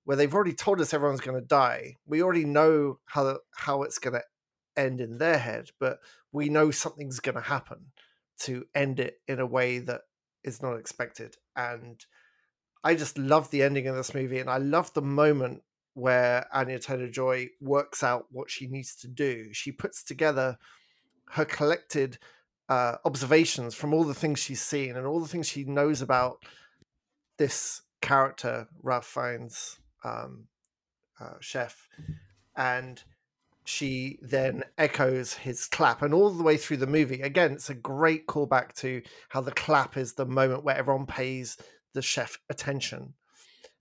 where they've already told us everyone's going to die? We already know how how it's going to end in their head, but we know something's going to happen to end it in a way that is not expected. And I just love the ending of this movie, and I love the moment where Anya Taylor Joy works out what she needs to do. She puts together her collected uh, observations from all the things she's seen and all the things she knows about this character, Ralph Fiennes, um, uh, chef, and she then echoes his clap and all the way through the movie again it's a great callback to how the clap is the moment where everyone pays the chef attention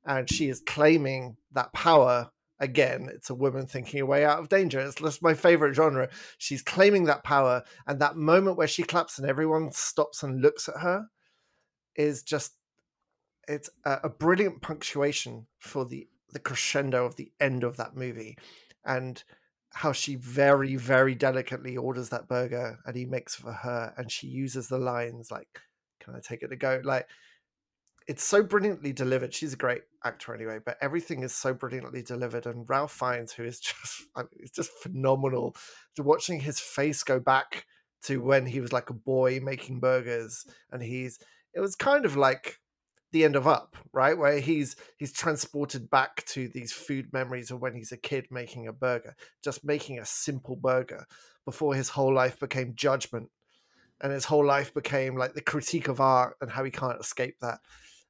and she is claiming that power again it's a woman thinking a way out of danger it's just my favorite genre she's claiming that power and that moment where she claps and everyone stops and looks at her is just it's a, a brilliant punctuation for the the crescendo of the end of that movie and how she very very delicately orders that burger and he makes for her and she uses the lines like can i take it to go? Like it's so brilliantly delivered. She's a great actor anyway but everything is so brilliantly delivered and ralph fiennes who is just I mean, it's just phenomenal. Watching his face go back to when he was like a boy making burgers and he's it was kind of like the end of Up, right? Where he's he's transported back to these food memories of when he's a kid making a burger, just making a simple burger before his whole life became judgment and his whole life became like the critique of art and how he can't escape that.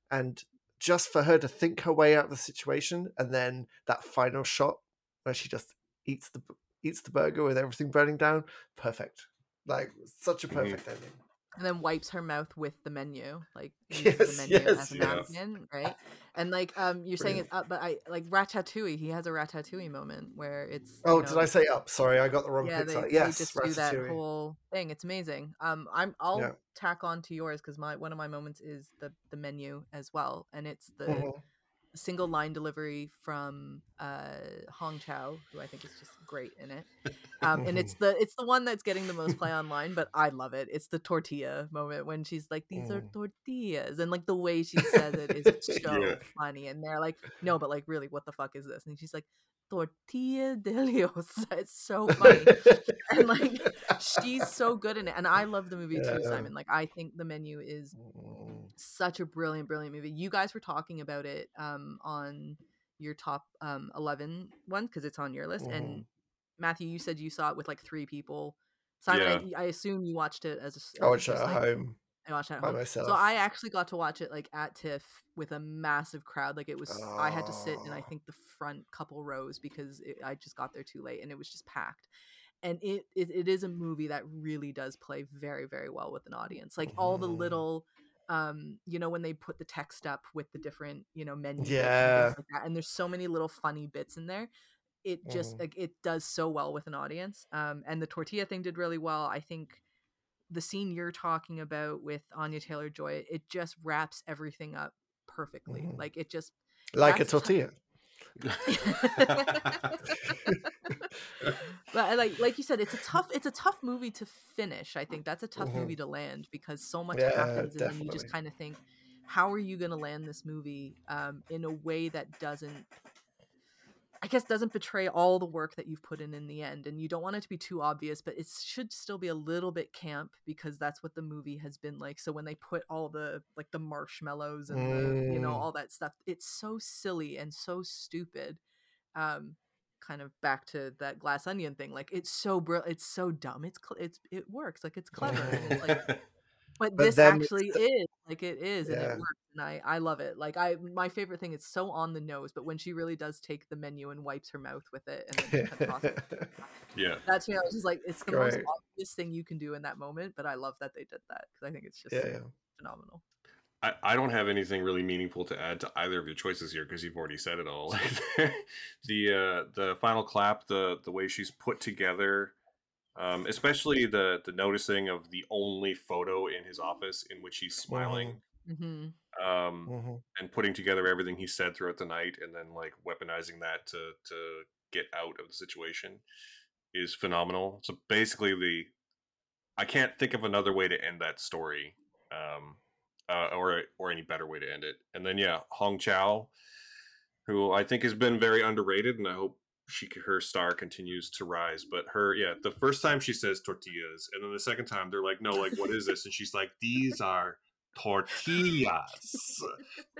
And just for her to think her way out of the situation and then that final shot where she just eats the eats the burger with everything burning down, perfect. Like such a Mhm. perfect ending. And then wipes her mouth with the menu, like Yes, the menu yes, as a napkin, right? And like um, you're saying it up, but I like Ratatouille. He has a Ratatouille moment where it's. you Oh, know, did I say up? Sorry, I got the wrong Yeah, they, Pixar. they Yes, just do that whole thing. It's amazing. Um, I'm I'll Yeah. tack on to yours because my one of my moments is the the menu as well, and it's the Mhm. Single line delivery from uh Hong Chau, who I think is just great in it. Um, and it's the it's the one that's getting the most play online, but I love it. It's the tortilla moment when she's like, "These are Mm. tortillas," and like the way she says it is so Yeah. funny. And they're like, "No, but like really, what the fuck is this?" And she's like, "Tortilla de Dios." It's so funny and like she's so good in it and i love the movie too simon like i think the menu is Mm. such a brilliant brilliant movie you guys were talking about it um on your top um 11 one because it's on your list Mhm. and matthew you said you saw it with like three people simon I, I assume you watched it as a. I watched it at home I watched it at by home. myself. So I actually got to watch it like at TIFF with a massive crowd. Like it was, I had to sit in I Oh. think the front couple rows because it, I just got there too late and it was just packed. And it, it it is a movie that really does play very very well with an audience. Like all the Mhm. little, um, you know, when they put the text up with the different you know menus, and Yeah. things like that. And there's so many little funny bits in there. It just Mhm. like it does so well with an audience. Um, and the tortilla thing did really well. I think the scene you're talking about with Anya Taylor Joy, it just wraps everything up perfectly. Mhm. Like it just like a tortilla. but like like you said, it's a tough it's a tough movie to finish. I think that's a tough Mhm. movie to land because so much Yeah, happens and then you just kind of think, how are you gonna land this movie um, in a way that doesn't I guess doesn't betray all the work that you've put in in the end and you don't want it to be too obvious but it should still be a little bit camp because that's what the movie has been like so when they put all the like the marshmallows and the you know Mm. all that stuff it's so silly and so stupid um kind of back to that glass onion thing like it's so br- it's so dumb it's cl- it's it works like it's clever and it's like but, But this then actually is like it is and Yeah. it works and i i love it like i my favorite thing is so on the nose but when she really does take the menu and wipes her mouth with it and then kind of tosses yeah. that's me i was just like it's the most Great. obvious thing you can do in that moment but i love that they did that because i think it's just yeah, yeah. phenomenal I, I don't have anything really meaningful to add to either of your choices here because you've already said it all. the uh, the final clap, the the way she's put together, um, especially the the noticing of the only photo in his office in which he's smiling. hmm um, hmm and putting together everything he said throughout the night, and then like weaponizing that to to get out of the situation is phenomenal. So basically, the I can't think of another way to end that story, um, uh, or or any better way to end it. And then yeah, Hong Chau, who I think has been very underrated, and I hope she her star continues to rise. But her yeah, the first time she says tortillas, and then the second time they're like, no, like what is this? And she's like, these are tortillas.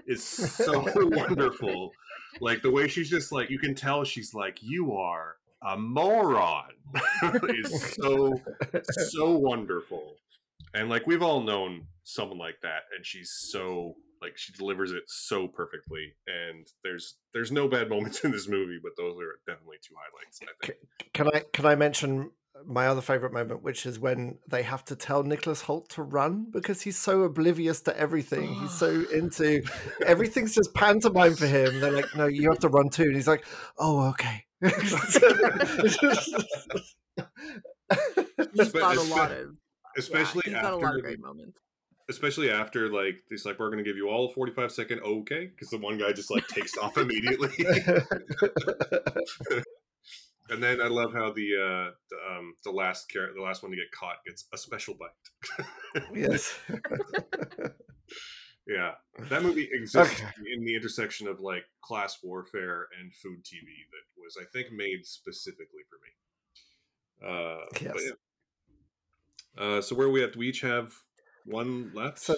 It's so wonderful. Like the way she's just like, you can tell she's like, you are a moron. is so so wonderful. And like we've all known someone like that, and she's so like she delivers it so perfectly. And there's there's no bad moments in this movie, but those are definitely two highlights. I think. Can I can I mention my other favorite moment, which is when they have to tell Nicholas Hoult to run because he's so oblivious to everything. He's so into everything's just pantomime for him. They're like, no, you have to run too, and he's like, oh, okay. He's But got a lot of Especially yeah, he's after got a lot of great moments. Especially after like he's like we're gonna give you all a 45 second okay because the one guy just like takes off immediately and then i love how the uh the, um the last character the last one to get caught gets a special bite yes. yeah that movie exists Okay. in the intersection of like class warfare and food tv that was i think made specifically for me uh Yes. yeah. uh so where are we at do we each have one left So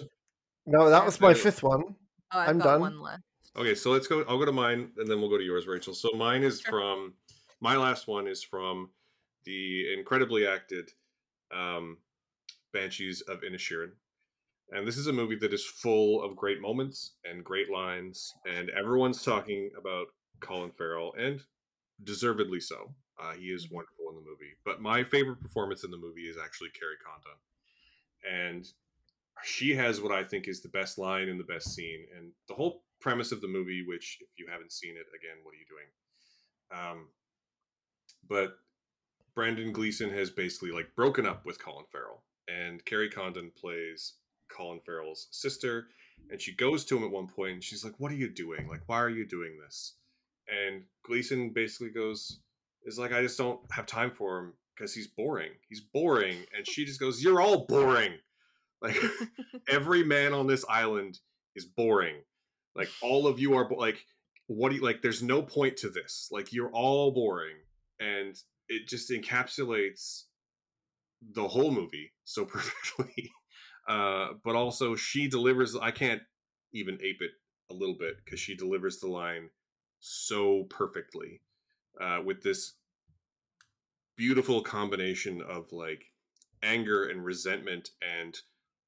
no, that was my fifth one. Oh, I've I'm got done. one left. Okay, so let's go. I'll go to mine, and then we'll go to yours, Rachel. So mine is Sure. from my last one is from the incredibly acted um, Banshees of Inisherin, and this is a movie that is full of great moments and great lines, and everyone's talking about Colin Farrell, and deservedly so. Uh, he is wonderful in the movie. But my favorite performance in the movie is actually Kerry Condon, and she has what I think is the best line and the best scene, and the whole premise of the movie. Which, if you haven't seen it, again, what are you doing? Um, but Brendan Gleeson has basically like broken up with Colin Farrell, and Kerry Condon plays Colin Farrell's sister, and she goes to him at one point, and she's like, "What are you doing? Like, why are you doing this?" And Gleeson basically goes, "Is like, I just don't have time for him because he's boring. He's boring," and she just goes, "You're all boring." Like every man on this island is boring. Like all of you are bo- like what do you like there's no point to this. Like you're all boring and it just encapsulates the whole movie so perfectly. Uh but also she delivers I can't even ape it a little bit cuz she delivers the line so perfectly uh with this beautiful combination of like anger and resentment and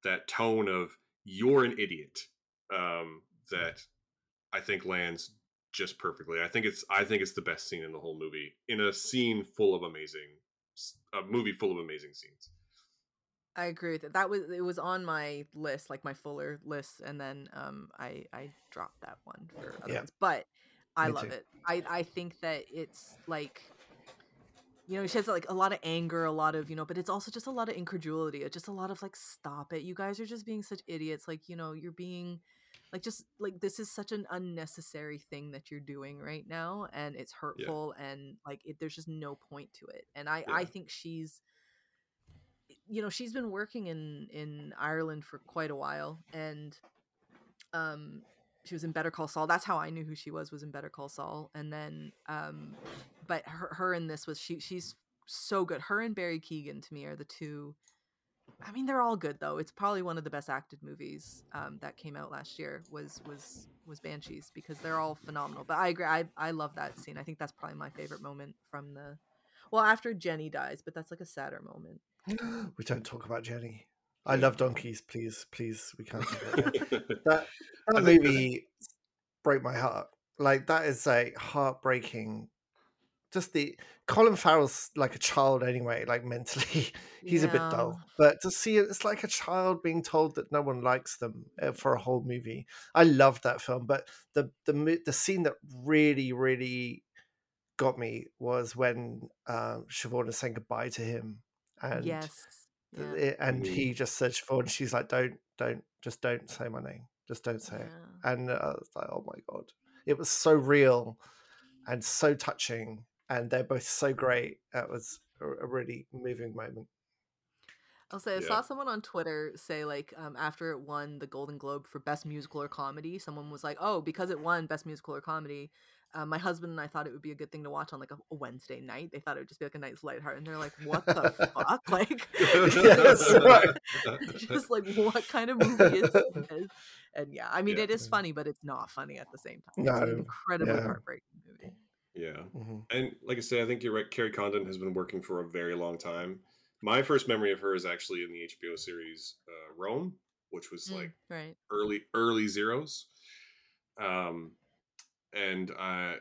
that tone of you're an idiot um, that I think lands just perfectly. I think it's I think it's the best scene in the whole movie in a scene full of amazing a movie full of amazing scenes. I agree with that. That was it was on my list, like my fuller list, and then um I I dropped that one for other Yeah. ones. But I Me love too. it. I I think that it's like you know, she has like a lot of anger, a lot of, you know, but it's also just a lot of incredulity. It's just a lot of like, stop it. You guys are just being such idiots. Like, you know, you're being like, just like, this is such an unnecessary thing that you're doing right now. And it's hurtful. And like, it, there's just no point to it. And I, I think she's, you know, she's been working in, in Ireland for quite a while. And, um, she was in Better Call Saul. That's how I knew who she was. Was in Better Call Saul, and then, um, but her her in this was she she's so good. Her and Barry Keoghan to me are the two. I mean, they're all good though. It's probably one of the best acted movies um, that came out last year. Was was was Banshees because they're all phenomenal. But I agree. I I love that scene. I think that's probably my favorite moment from the. Well, after Jenny dies, but that's like a sadder moment. we don't talk about Jenny. I love donkeys. Please, please, we can't talk that. That, that I movie broke my heart. Like that is a heartbreaking. Just the Colin Farrell's like a child anyway. Like mentally, he's a bit dull. But to see it, it's like a child being told that no one likes them uh, for a whole movie. I loved that film, but the the the scene that really really got me was when uh, Siobhan is saying goodbye to him, and Yes. Yeah. it- and he just said Siobhan. She's like, "Don't, don't, just don't say my name. Just don't say it. And uh, I was like, oh my god, it was so real and so touching, and they're both so great. That was a, a really moving moment. I'll say I Yeah. saw someone on Twitter say like um, after it won the Golden Globe for Best Musical or Comedy, someone was like, "Oh, because it won Best Musical or Comedy, uh, my husband and I thought it would be a good thing to watch on like a, a Wednesday night. They thought it would just be like a nice lighthearted." And they're like, "What the fuck? Like, Yes, just like what kind of movie is this?" And yeah, I mean, Yeah. it is funny, but it's not funny at the same time. No, It's an incredibly yeah. heartbreaking movie. Yeah. Mhm. And like I say, I think you're right. Kerry Condon has been working for a very long time. My first memory of her is actually in the HBO series uh, Rome, which was Mm, like right. early early zeros. Um, and I,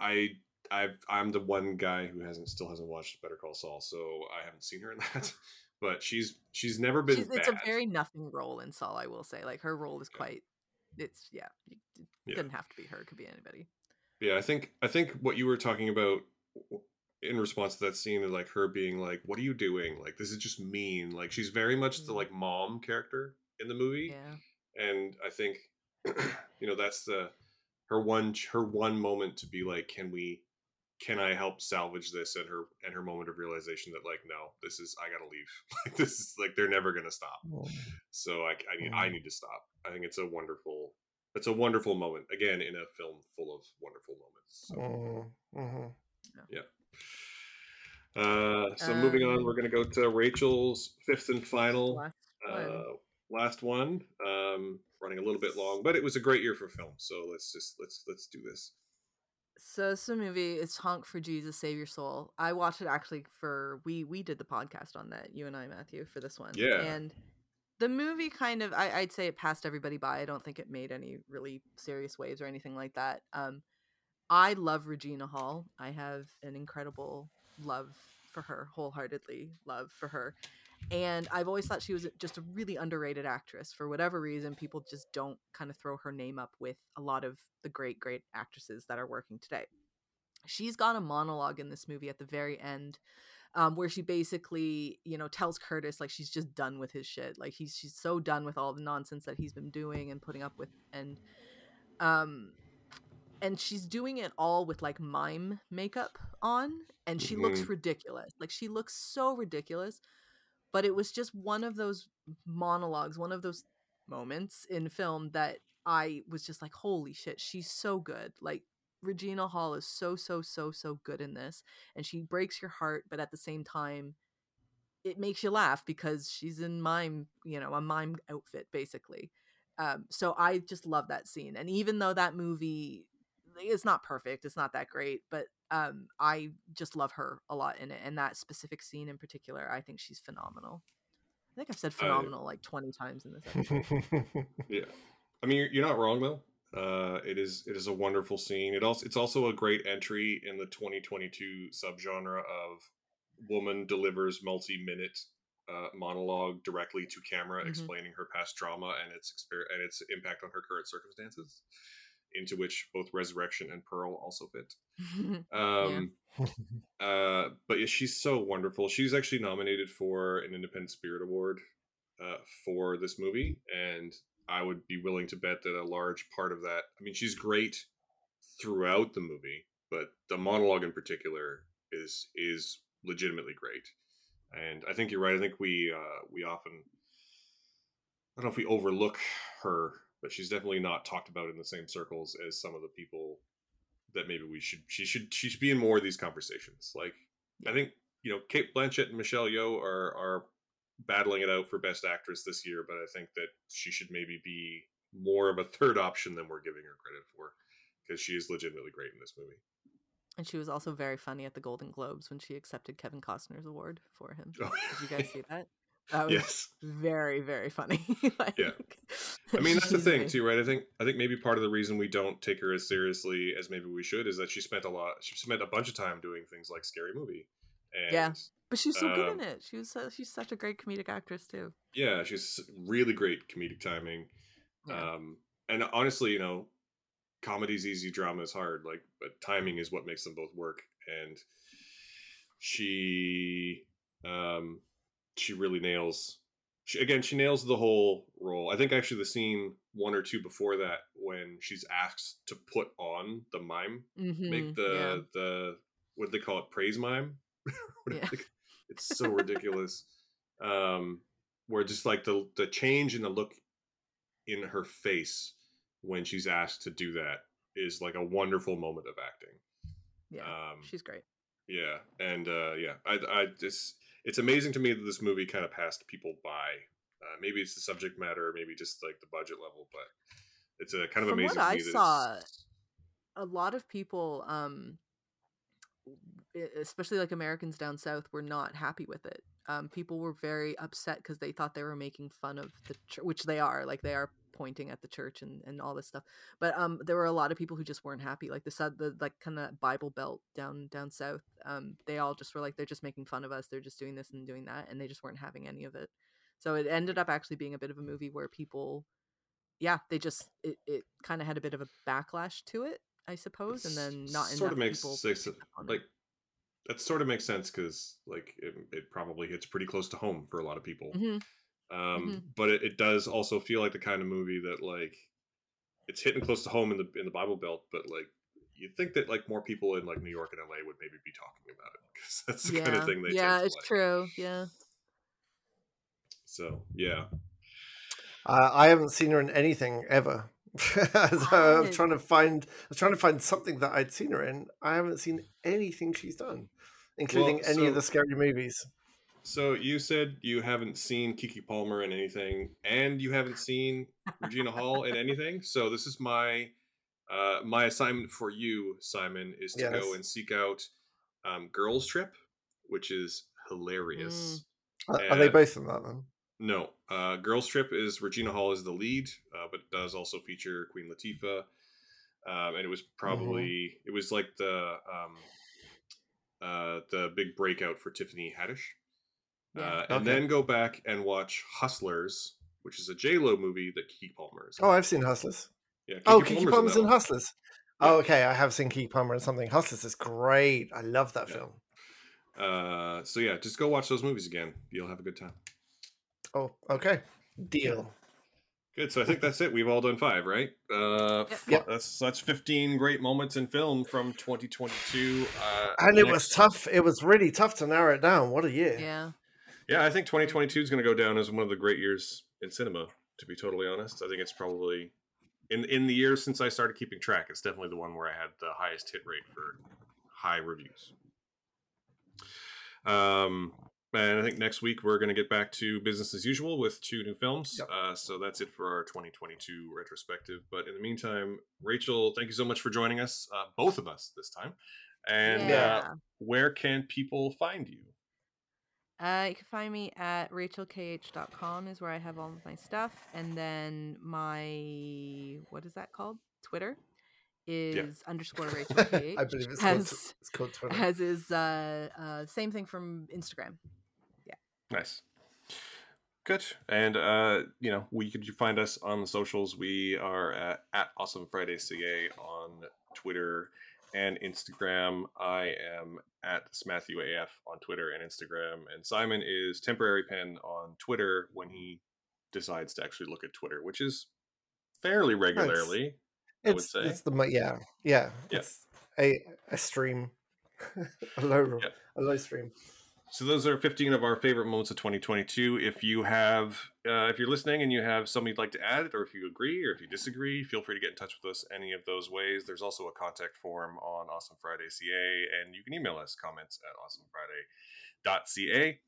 I, I, I'm the one guy who hasn't still hasn't watched Better Call Saul, so I haven't seen her in that. But she's she's never been She's, it's a very nothing role in Saul, I will say. Like her role is Yeah. quite. It's yeah. It it Yeah. doesn't have to be her. It could be anybody. Yeah, I think I think what you were talking about in response to that scene is like her being like, "What are you doing? Like this is just mean." Like she's very much the Mm. like mom character in the movie, Yeah. and I think you know that's the her one her one moment to be like, "Can we? Can I help salvage this?" And her and her moment of realization that like, no, this is I gotta leave. like this is like they're never gonna stop. So I I need I Mm. need to stop. I think it's a wonderful. It's a wonderful moment again in a film full of wonderful moments. So. Mm, mhm. Uh, so moving on, Um, we're going to go to Rachel's fifth and final Last one. uh, last one. Um, running a little bit long, but it was a great year for film. So let's just let's let's do this. So it's a movie. It's Honk for Jesus, Save Your Soul. I watched it actually for we we did the podcast on that. You and I, Matthew, for this one. Yeah. And the movie kind of I, I'd say it passed everybody by. I don't think it made any really serious waves or anything like that. Um, I love Regina Hall. I have an incredible love for her, wholeheartedly love for her. And I've always thought she was just a really underrated actress. For whatever reason, people just don't kind of throw her name up with a lot of the great, great actresses that are working today. She's got a monologue in this movie at the very end um, where she basically, you know, tells Curtis like she's just done with his shit. Like he's she's so done with all the nonsense that he's been doing and putting up with, and um, and she's doing it all with like mime makeup on, and she looks Mhm. ridiculous. Like she looks so ridiculous. But it was just one of those monologues, one of those moments in film that I was just like, holy shit, she's so good. Like Regina Hall is so so so so good in this and she breaks your heart but at the same time it makes you laugh because she's in mime, you know, a mime outfit basically. Um so I just love that scene. And even though that movie is not perfect, it's not that great, but um I just love her a lot in it and that specific scene in particular, I think she's phenomenal. I think I've said phenomenal like 20 times in this episode. Yeah, I mean you're, you're not wrong though. Uh, it is it is a wonderful scene. It also it's also a great entry in the 2022 subgenre of woman delivers multi-minute uh, monologue directly to camera, Mhm. explaining her past trauma and its exper- and its impact on her current circumstances, into which both Resurrection and Pearl also fit. Um, uh, but yeah, she's so wonderful. She's actually nominated for an Independent Spirit Award uh, for this movie, and I would be willing to bet that a large part of that. I mean, she's great throughout the movie, but the monologue in particular is is legitimately great. And I think you're right. I think we uh, we often I don't know if we overlook her, but she's definitely not talked about in the same circles as some of the people that maybe we should she should she should be in more of these conversations. Like I think you know Cate Blanchett and Michelle Yeoh are are battling it out for best actress this year, but I think that she should maybe be more of a third option than we're giving her credit for because she is legitimately great in this movie. And she was also very funny at the Golden Globes when she accepted Kevin Costner's award for him. Oh, Did you guys see that? That was yes. very, very funny. like, Yeah. I mean, that's the thing too, right? I think I think maybe part of the reason we don't take her as seriously as maybe we should is that she spent a lot. She spent a bunch of time doing things like Scary Movie. And Yeah. But she's so good Um, in it. She was so, she's such a great comedic actress too. yeah, she's really great comedic timing. Yeah. Um, and honestly, you know, comedy's easy, drama is hard. Like, but timing is what makes them both work. And she, um, she really nails, she, again, she nails the whole role. I think actually the scene one or two before that, when she's asked to put on the mime, Mhm, make the yeah. the what do they call it, praise mime. What Yeah. it's so ridiculous. Um, where just like the the change in the look in her face when she's asked to do that is like a wonderful moment of acting. yeah, Um, she's great. yeah, and uh, yeah, I, I just it's amazing to me that this movie kind of passed people by. Uh, maybe it's the subject matter, maybe just like the budget level, but it's a kind of From what amazing. to I saw, a lot of people um especially like americans down south were not happy with it. Um people were very upset because they thought they were making fun of the church which they are like they are pointing at the church and, and all this stuff. But um there were a lot of people who just weren't happy like the the like kind of bible belt down down south um they all just were like they're just making fun of us they're just doing this and doing that and they just weren't having any of it. So it ended up actually being a bit of a movie where people yeah they just it, it kind of had a bit of a backlash to it i suppose and then not sort of makes people sense. picked up on it. Like that sort of makes sense because like it, it probably hits pretty close to home for a lot of people. Mhm. Um, But it, it does also feel like the kind of movie that like it's hitting close to home in the in the Bible Belt, but like you'd think that like more people in like New York and LA would maybe be talking about it because that's the yeah kind of thing they yeah tend to it's like. true yeah So yeah, Uh, I haven't seen her in anything ever. so I'm trying to find. I was trying to find something that I'd seen her in. I haven't seen anything she's done, including Well, any of the scary movies. So you said you haven't seen Keke Palmer in anything, and you haven't seen Regina Hall in anything. So this is my uh, my assignment for you, Simon, is to Yes. go and seek out um, Girls Trip, which is hilarious. Are, are they both in that then? No, uh, Girls Trip is Regina Hall is the lead, uh, but it does also feature Queen Latifah, um, and it was probably it was like the um, uh, the big breakout for Tiffany Haddish. Yeah. Uh, and then go back and watch Hustlers, which is a J Lo movie that Keke Palmer is. in. Oh, I've seen Hustlers. yeah, oh, Keke Palmer's Palmer's that in. Hustlers. Yeah. Oh, okay. I have seen Keke Palmer in something. Hustlers is great. I love that Yeah. film. Uh, so yeah, just go watch those movies again. You'll have a good time. Oh, okay. Deal. Good. So I think that's it. We've all done five, right? Uh, Yep. That's that's fifteen great moments in film from 2022. Uh, And it was next- tough. It was really tough to narrow it down. What a year. yeah Yeah, I think 2022 is going to go down as one of the great years in cinema. To be totally honest, I think it's probably in in the years since I started keeping track. It's definitely the one where I had the highest hit rate for high reviews. Um, and I think next week we're going to get back to business as usual with two new films. Yep. Uh, so that's it for our 2022 retrospective. But in the meantime, Rachel, thank you so much for joining us, uh, both of us this time. And yeah uh, where can people find you? Uh, you can find me at rachelkh.com is where I have all of my stuff. And then my, what is that called? Twitter is underscore Rachel KH. I believe it's called, as, it's called Twitter. as is, uh, uh, same thing from Instagram. Nice. Good. And uh, you know, we could find us on the socials. We are at, at Awesome Friday CA on Twitter and Instagram. I am at Matthew AF on Twitter and Instagram. And Simon is temporary pen on Twitter when he decides to actually look at Twitter, which is fairly regularly. I would say. it's the yeah yeah Yeah. it's a a stream a low Yeah. a low stream So those are 15 of our favorite moments of 2022. If you have, uh, if you're listening and you have something you'd like to add, or if you agree, or if you disagree, feel free to get in touch with us any of those ways. There's also a contact form on Awesome Friday CA, and you can email us comments at awesomefriday.ca.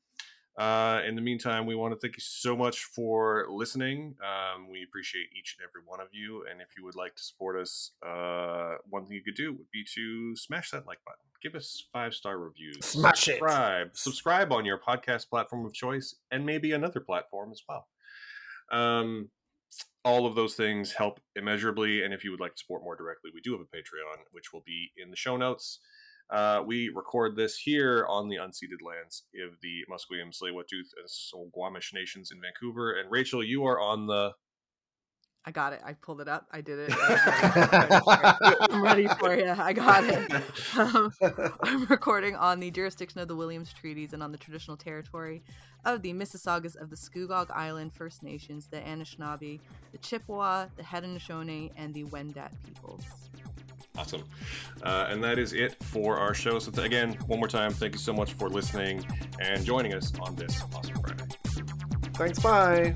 Uh, in the meantime, we want to thank you so much for listening. Um, we appreciate each and every one of you. And if you would like to support us, uh, one thing you could do would be to smash that like button, give us five star reviews, Smash it. subscribe, subscribe on your podcast platform of choice, and maybe another platform as well. Um, all of those things help immeasurably. And if you would like to support more directly, we do have a Patreon, which will be in the show notes. Uh, we record this here on the unceded lands of the Musqueam, tsleil and Squamish nations in Vancouver. And Rachel, you are on the I got it. I pulled it up. I did it. I'm ready for you. I got it. Um, I'm recording on the jurisdiction of the Williams Treaties and on the traditional territory of the Mississaugas of the Scugog Island First Nations, the Anishinaabe, the Chippewa, the Haudenosaunee, and the Wendat peoples. Awesome. Uh, and that is it for our show. So, th- again, one more time, thank you so much for listening and joining us on this awesome Friday. Thanks. Bye.